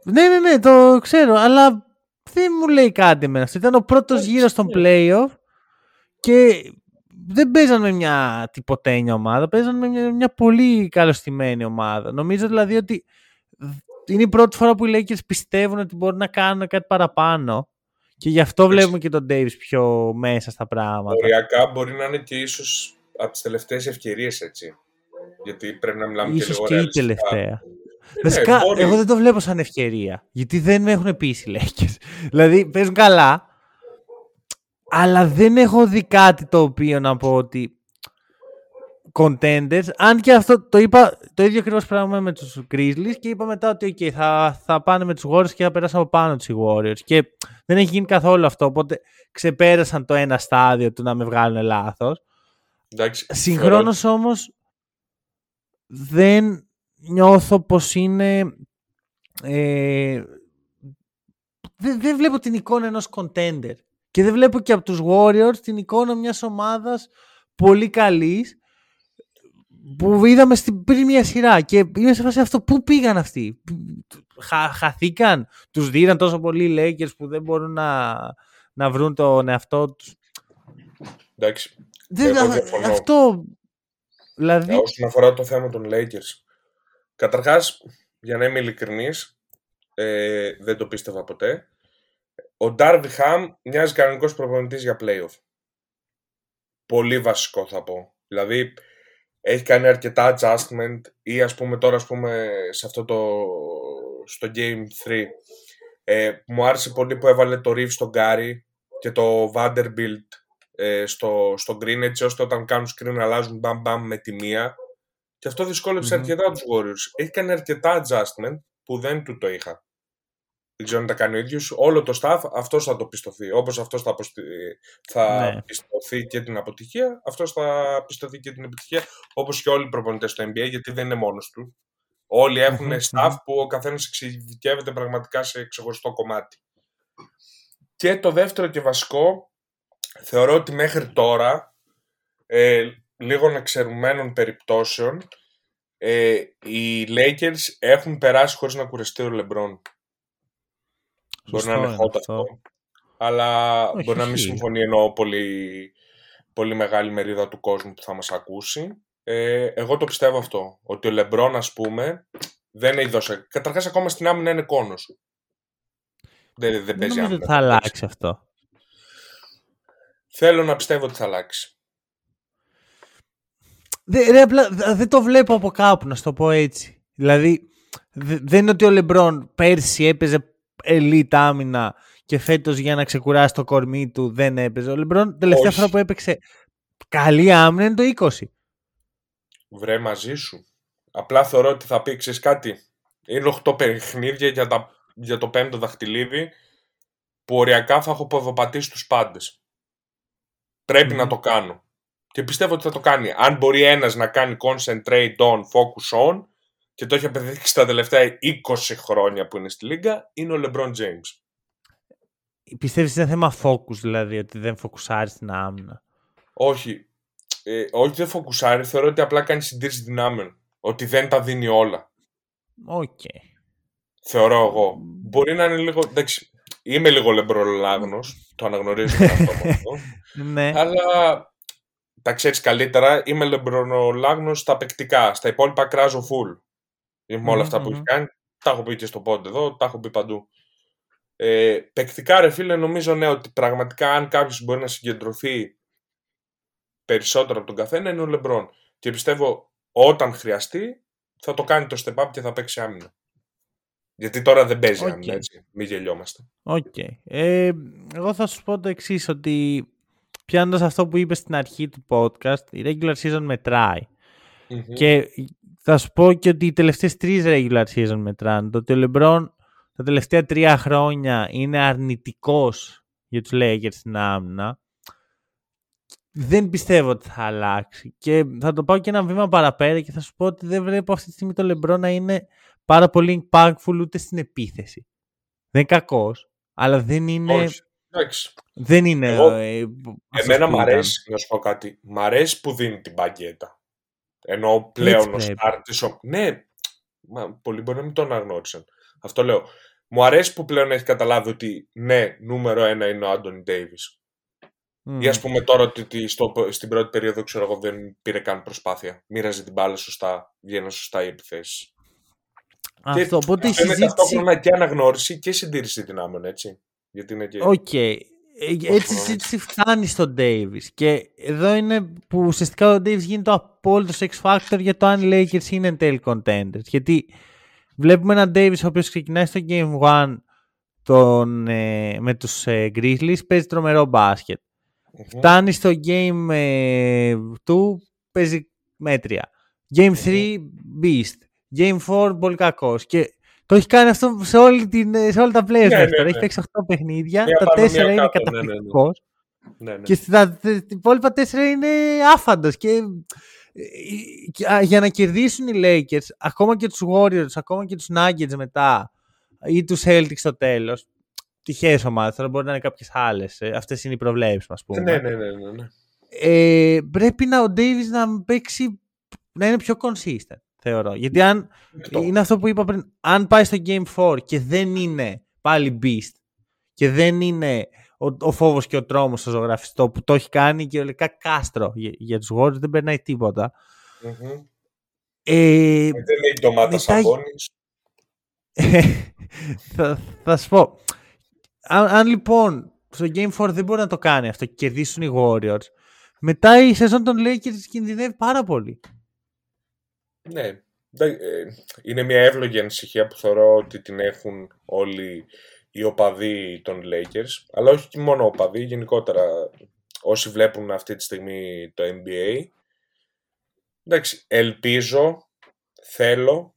S1: Ναι, ναι, ναι, το ξέρω, αλλά δεν μου λέει κάτι εμένα. Ήταν ο πρώτος γύρος στον playoff και δεν παίζαν με μια τυποτένια ομάδα, παίζαν με μια, μια πολύ καλωστημένη ομάδα. Νομίζω δηλαδή ότι είναι η πρώτη φορά που οι Lakers πιστεύουν ότι μπορούν να κάνουν κάτι παραπάνω και γι' αυτό βλέπουμε και τον Davis πιο μέσα στα πράγματα.
S2: Οριακά μπορεί να είναι και ίσως από τις τελευταίες ευκαιρίες έτσι. Γιατί πρέπει να μιλάμε
S1: ίσως
S2: και λίγο
S1: και η τελευταία. Βασικά, ε, εγώ δεν το βλέπω σαν ευκαιρία. Γιατί δεν με έχουν πείσει οι Lakers. δηλαδή, παίζουν καλά. Αλλά δεν έχω δει κάτι το οποίο να πω ότι contenders. Αν και αυτό το είπα το ίδιο ακριβώς πράγμα με τους Grizzlies και είπα μετά ότι okay, θα, θα πάνε με τους Warriors και θα περάσουν από πάνω τους οι Warriors. Και δεν έχει γίνει καθόλου αυτό. Οπότε ξεπέρασαν το ένα στάδιο του να με βγάλουν λάθος. Συγχρόνως όμως δεν νιώθω πως είναι. Ε, δεν, δεν βλέπω την εικόνα ενός contender. Και δεν βλέπω και από τους Warriors την εικόνα μιας ομάδας πολύ καλής που είδαμε στην πριν μια σειρά και είμαι σε φάση αυτό πού πήγαν αυτοί; Χα, χαθήκαν; Τους δίναν τόσο πολλοί οι Lakers που δεν μπορούν να, να βρουν τον εαυτό τους;
S2: Εντάξει
S1: δεν, αυτό δηλαδή...
S2: όσον αφορά το θέμα των Lakers καταρχάς για να είμαι ειλικρινής ε, δεν το πίστευα ποτέ. Ο Ντάρβι Χαμ μοιάζει κανονικός προπονητής για playoff. Πολύ βασικό θα πω. Δηλαδή έχει κάνει αρκετά adjustment ή ας πούμε τώρα ας πούμε σε αυτό το στο Game 3 ε, μου άρεσε πολύ που έβαλε το Reeves στον Gary και το Vanderbilt ε, στο, στο Green έτσι ώστε όταν κάνουν screen αλλάζουν μπαμ μπαμ με τη μία και αυτό δυσκόλεψε mm-hmm. αρκετά τους Warriors. Έχει κάνει αρκετά adjustment που δεν του το είχα δεν ξέρω αν τα κάνει ο ίδιος. Όλο το staff αυτός θα το πιστωθεί. Όπως αυτός θα, θα ναι. πιστωθεί και την αποτυχία, αυτός θα πιστωθεί και την επιτυχία. Όπως και όλοι οι προπονητές στο NBA, γιατί δεν είναι μόνος του. Όλοι έχουν staff που ο καθένας εξειδικεύεται πραγματικά σε ξεχωριστό κομμάτι. Και το δεύτερο και βασικό, θεωρώ ότι μέχρι τώρα, ε, λίγων εξαιρουμένων περιπτώσεων, ε, οι Lakers έχουν περάσει χωρίς να κουρεστεί ο LeBron. Μπορεί να είναι hot αυτό. Αλλά Όχι, μπορεί να μην συμφωνεί ενώ πολύ, πολύ μεγάλη μερίδα του κόσμου που θα μας ακούσει. Ε, εγώ το πιστεύω αυτό. Ότι ο Λεμπρόν, ας πούμε, δεν έχει δώσει. Καταρχάς, ακόμα στην άμυνα είναι κόνος. Δεν, δεν παίζει άμυνα.
S1: Δεν θα αλλάξει αυτό.
S2: Θέλω να πιστεύω ότι θα αλλάξει.
S1: Δεν, δεν το βλέπω από κάπου, να σου το πω έτσι. Δηλαδή, δεν είναι ότι ο Λεμπρόν πέρσι έπαιζε elite άμυνα και φέτος για να ξεκουράσει το κορμί του δεν έπαιζε. Ο Λεμπρόν τελευταία φορά που έπαιξε καλή άμυνα είναι το 20.
S2: Βρε μαζί σου. Απλά θεωρώ ότι θα πει κάτι. Είναι 8 παιχνίδια για, τα, για το πέμπτο δαχτυλίδι που οριακά θα έχω ποδοπατήσει τους πάντες. Πρέπει να το κάνω. Και πιστεύω ότι θα το κάνει. Αν μπορεί ένας να κάνει concentrate on, focus on, και το έχει απεδείξει τα τελευταία 20 χρόνια που είναι στη Λίγκα, είναι ο LeBron James.
S1: Πιστεύεις είναι θέμα focus δηλαδή, ότι δεν φοκουσάρει την άμυνα;
S2: Όχι. Ε, όχι δεν φοκουσάρει, θεωρώ ότι απλά κάνει συντήρηση δυνάμεων. Ότι δεν τα δίνει όλα.
S1: Οκ.
S2: Θεωρώ εγώ. Μπορεί να είναι λίγο... Εντάξει, είμαι λίγο λεμπρολάγνος, το αναγνωρίζω αυτό.
S1: ναι.
S2: Αλλά τα ξέρεις καλύτερα, είμαι λεμπρολάγνος στα παικτικά. Στα υπόλοιπα κράζω full με όλα αυτά που έχει κάνει. Τα έχω πει και στο pod εδώ, τα έχω πει παντού. Ε, παικτικά, ρε φίλε, νομίζω ναι, ότι πραγματικά αν κάποιος μπορεί να συγκεντρωθεί περισσότερο από τον καθένα είναι ο Λεμπρόν. Και πιστεύω όταν χρειαστεί θα το κάνει το step up και θα παίξει άμυνα. Γιατί τώρα δεν παίζει okay. άμυνα, έτσι. Μην γελιόμαστε.
S1: OK. Okay. Ε, εγώ θα σου πω το εξής ότι πιάνοντας αυτό που είπες στην αρχή του podcast, η regular season μετράει. Mm-hmm. Και θα σου πω και ότι οι τελευταίες τρεις regular season μετράνε. Το ότι ο LeBron τα τελευταία τρία χρόνια είναι αρνητικός για τους Lakers στην άμυνα. Δεν πιστεύω ότι θα αλλάξει. Και θα το πάω και ένα βήμα παραπέρα και θα σου πω ότι δεν βλέπω αυτή τη στιγμή το LeBron να είναι πάρα πολύ impactful ούτε στην επίθεση. Δεν είναι κακός, αλλά δεν είναι...
S2: Όχι.
S1: Δεν είναι...
S2: Εγώ, ε, εμένα μου αρέσει, να σου πω κάτι. Μ' αρέσει που δίνει την παγκέτα. Ενώ πλέον ο Στάρτη. Ναι, μα, πολλοί μπορεί να μην τον αναγνώρισαν. Αυτό λέω. Μου αρέσει που πλέον έχει καταλάβει ότι ναι, νούμερο ένα είναι ο Άντωνι Ντέιβις. Ή ας πούμε τώρα ότι στο, στην πρώτη περίοδο ξέρω εγώ δεν πήρε καν προσπάθεια. Μοίραζε την μπάλα σωστά, βγαίνουν σωστά οι επιθέσεις.
S1: Αυτό, και οπότε η συζήτηση...
S2: Είναι ταυτόχρονα και αναγνώριση και συντήρηση δυνάμεων, έτσι. Γιατί είναι και...
S1: OK. Okay. Ε, έτσι η συζήτηση φτάνει στον Davis. Και εδώ είναι που ουσιαστικά ο Davis γίνεται το απόλυτο X Factor για το αν οι Lakers είναι εν τέλει contenders. Γιατί βλέπουμε έναν Davis ο οποίος ξεκινάει στο Game 1 τον, ε, με τους ε, Grizzlies, παίζει τρομερό μπάσκετ. Φτάνει στο game ε, του, παίζει μέτρια. Game 3, beast. Game 4, πολύ κακός. Και το έχει κάνει αυτό σε, όλη την, σε όλα τα players ναι, ναι, ναι. Έχει παίξει 8 παιχνίδια. Μια τα 4 είναι ναι, καταπληκτικός. Ναι, ναι. Και στα υπόλοιπα 4 είναι άφαντος. Και για να κερδίσουν οι Lakers, ακόμα και τους Warriors, ακόμα και τους Nuggets μετά ή τους Celtics στο τέλος, τυχαίες ομάδες, τώρα μπορεί να είναι κάποιες άλλες, ε, αυτές είναι οι προβλέψεις μας πούμε.
S2: Ναι, ναι, ναι, ναι. ναι.
S1: Ε, πρέπει να ο Davis να παίξει, να είναι πιο consistent, θεωρώ. Γιατί αν, είναι αυτό που είπα πριν, αν πάει στο Game 4 και δεν είναι πάλι beast και δεν είναι ο, ο φόβος και ο τρόμος στο ζωγραφιστό που το έχει κάνει και ολικά κάστρο για, για τους Warriors δεν περνάει τίποτα.
S2: Mm-hmm. Ε, δεν έχει ντομάτα μετά...
S1: θα, θα σου πω. Αν, αν, λοιπόν στο Game 4 δεν μπορεί να το κάνει αυτό και κερδίσουν οι Warriors, μετά η σεζόν των Lakers κινδυνεύει πάρα πολύ.
S2: Ναι. Ε, είναι μια εύλογη ανησυχία που θεωρώ ότι την έχουν όλοι οι οπαδοί των Lakers, αλλά όχι μόνο οπαδοί, γενικότερα όσοι βλέπουν αυτή τη στιγμή το NBA. Εντάξει, ελπίζω, θέλω,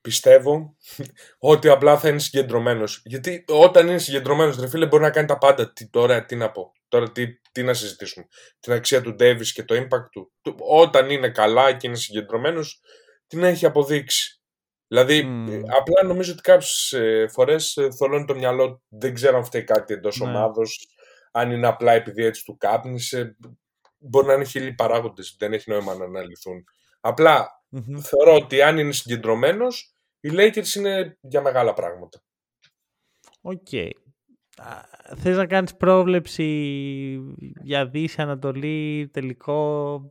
S2: πιστεύω ότι απλά θα είναι συγκεντρωμένος. Γιατί όταν είναι συγκεντρωμένος, ρε φίλε, μπορεί να κάνει τα πάντα. Τι, τώρα, τι να πω. Τώρα τι, τι να συζητήσουμε. Την αξία του Davis και το impact του. Όταν είναι καλά και είναι συγκεντρωμένος, την έχει αποδείξει. Δηλαδή, mm. απλά νομίζω ότι κάποιες ε, φορές ε, θολώνει το μυαλό, δεν ξέρω αν φταίει κάτι εντός ναι. ομάδος, αν είναι απλά επειδή έτσι του κάπνισε. Μπορεί να είναι χίλιοι παράγοντες, δεν έχει νόημα να αναλυθούν. θεωρώ ότι αν είναι συγκεντρωμένος, οι Lakers είναι για μεγάλα πράγματα.
S1: OK. Okay. Θες να κάνεις πρόβλεψη για Δύση, Ανατολή, τελικό,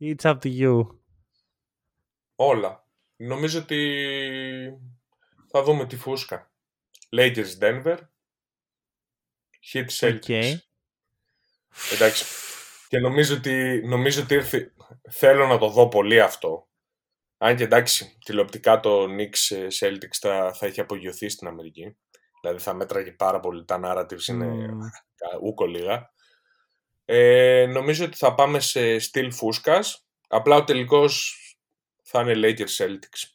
S1: it's up to you.
S2: Όλα. Νομίζω ότι θα δούμε τη φούσκα. Lakers Denver. Hit Celtics. Εντάξει. Και νομίζω ότι, νομίζω ότι ήρθε... Θέλω να το δω πολύ αυτό. Αν και εντάξει, τηλεοπτικά το Knicks ε, Celtics θα, θα έχει απογειωθεί στην Αμερική. Δηλαδή θα μέτραγε πάρα πολύ. Τα narratives είναι mm. ουκ ολίγα. Ε, νομίζω ότι θα πάμε σε στυλ φούσκας. Απλά ο τελικός θα είναι Lakers Celtics.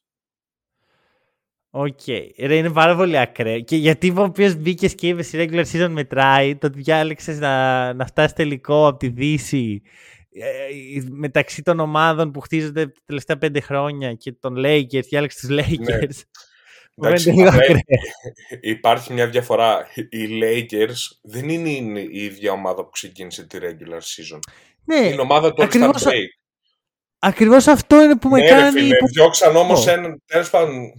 S1: OK. Okay. είναι πάρα πολύ ακραίο. Και γιατί ο οποίο μπήκες και είπες στη regular season μετράει, το ότι διάλεξες να, να φτάσει τελικό από τη Δύση ε, μεταξύ των ομάδων που χτίζονται τα τελευταία πέντε χρόνια και των Lakers, διάλεξες τους ναι. Lakers.
S2: Ναι. Εντάξει, υπάρχει μια διαφορά. Οι Lakers δεν είναι η ίδια ομάδα που ξεκίνησε τη regular season.
S1: Ναι,
S2: είναι ομάδα του All-Star Break.
S1: Ακριβώς αυτό είναι που με ναι, κάνει... Φίλε,
S2: που... διώξαν όμως oh. έναν, τέλος πάντων,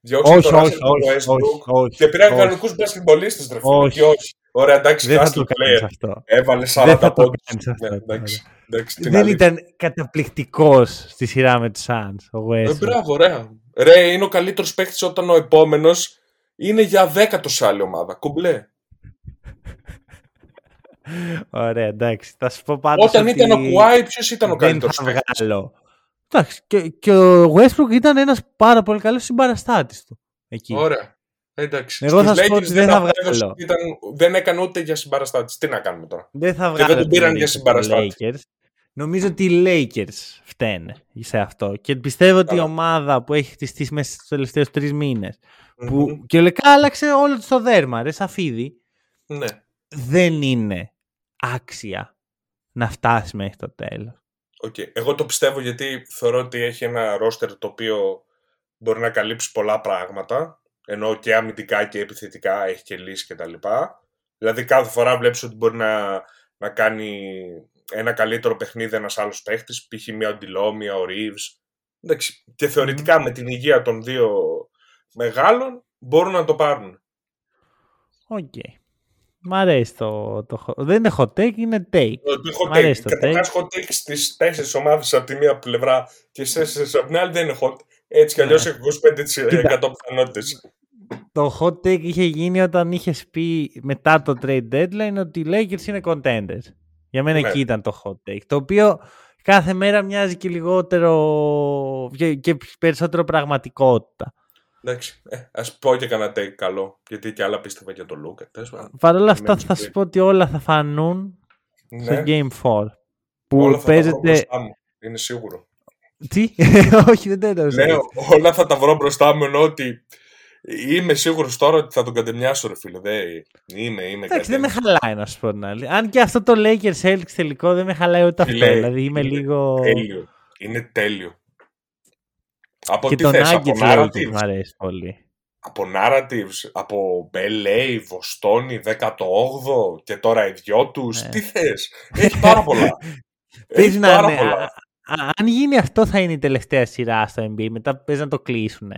S2: διώξαν τον όχι, όχι, όχι, και πήραν κανονικούς μπασκετμπολίστες, ρε φίλε, όχι. όχι. Ωραία, εντάξει,
S1: δεν θα το κάνεις αυτό.
S2: Έβαλε 40 πόντους. Ναι,
S1: εντάξει, δεν ήταν καταπληκτικός στη σειρά με τους Suns, ο Westbrook.
S2: Ε, μπράβο, ωραία. Ρε, είναι ο καλύτερος παίκτης όταν ο επόμενος είναι για δέκατο σε άλλη ομάδα. Κουμπλέ.
S1: Ωραία, εντάξει. Θα σου πω πάντως
S2: Όταν ήταν ο Κουάι, ποιος ήταν ο καλύτερος παίκτης;
S1: Εντάξει, και, και ο Westbrook ήταν ένας πάρα πολύ καλός συμπαραστάτης του. Εκεί.
S2: Ωραία. Εντάξει.
S1: Εγώ θα σου πω ότι δεν θα βγάλω.
S2: Ήταν, δεν έκανε ούτε για συμπαραστάτης. Τι να κάνουμε τώρα;
S1: Δεν θα βγάλω.
S2: Και δεν τον πήραν για συμπαραστάτη.
S1: Νομίζω ότι οι Lakers φταίνε σε αυτό. Και πιστεύω ότι η ομάδα που έχει χτιστεί μέσα στους τελευταίους τρεις μήνες. Mm-hmm. Που και ολικά άλλαξε όλο το δέρμα, ρε Σαφίδι.
S2: Ναι.
S1: Δεν είναι άξια να φτάσει μέχρι το τέλος.
S2: Okay. Εγώ το πιστεύω γιατί θεωρώ ότι έχει ένα ρόστερ το οποίο μπορεί να καλύψει πολλά πράγματα ενώ και αμυντικά και επιθετικά έχει και λύσει κτλ. Δηλαδή κάθε φορά βλέπεις ότι μπορεί να, να κάνει ένα καλύτερο παιχνίδι ένας άλλος παίχτης, π.χ. μια ο D'Lo, μια ο Reaves. και θεωρητικά με την υγεία των δύο μεγάλων μπορούν να το πάρουν.
S1: OK. Okay. Μ' αρέσει το, το, Δεν είναι hot take, είναι take.
S2: Το, το hot take. Καταρχάς hot take στις τέσσερις ομάδες από τη μία πλευρά και στις τέσσερις από την άλλη δεν είναι hot. Έτσι κι αλλιώς ναι. έχει 25% πιθανότητες.
S1: Το hot take είχε γίνει όταν είχες πει μετά το trade deadline ότι οι Lakers είναι contenders. Για μένα ναι. εκεί ήταν το hot take. Το οποίο κάθε μέρα μοιάζει και λιγότερο και περισσότερο πραγματικότητα.
S2: Εντάξει, ε, ας πω και κανένα take καλό, γιατί και άλλα πίστευα για τον Λούκα.
S1: Παρ' όλα αυτά θα σου πω ότι όλα θα φανούν ναι. στο Game 4.
S2: Που όλα θα παίζεται... τα μου, είναι σίγουρο.
S1: Τι, όχι δεν το
S2: Λέω, όλα θα τα βρω μπροστά μου ενώ ότι Είμαι σίγουρος τώρα ότι θα τον κατεμιάσω, ρε φίλε. Δεν είμαι, είμαι
S1: Εντάξει, δεν με χαλάει να σου πω την άλλη. Αν και αυτό το Lakers Celtics τελικό δεν με χαλάει ούτε αυτό. δηλαδή είμαι
S2: είναι
S1: λίγο.
S2: Τέλειο. Είναι τέλειο.
S1: Από και τι θες, από narratives; Μου αρέσει πολύ.
S2: Από narratives, από LA, Βοστόνη, 18ο και τώρα οι δυο τους. Ναι. Τι θες; Έχει πάρα πολλά. Έχει πάρα ναι, πολλά.
S1: αν γίνει αυτό θα είναι η τελευταία σειρά στο NBA. Μετά παίζει να το κλείσουν.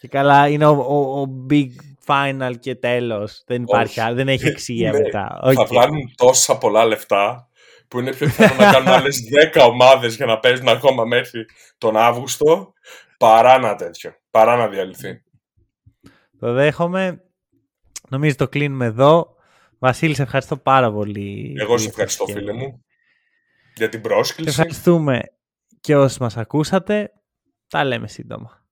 S1: Και καλά, είναι ο, ο, ο big final και τέλος. Δεν υπάρχει, δεν έχει εξηγία μετά.
S2: Okay. Θα βγάλουν τόσα πολλά λεφτά που είναι πιο πιθανό να κάνουν άλλες 10 ομάδες για να παίζουν ακόμα μέχρι τον Αύγουστο παρά να τέτοιο. Παρά να διαλυθεί.
S1: Το δέχομαι. Νομίζω το κλείνουμε εδώ. Βασίλη, σε ευχαριστώ πάρα πολύ.
S2: Εγώ σε ευχαριστώ, φίλε μου, για την πρόσκληση.
S1: ευχαριστούμε και όσοι μας ακούσατε. Τα λέμε σύντομα.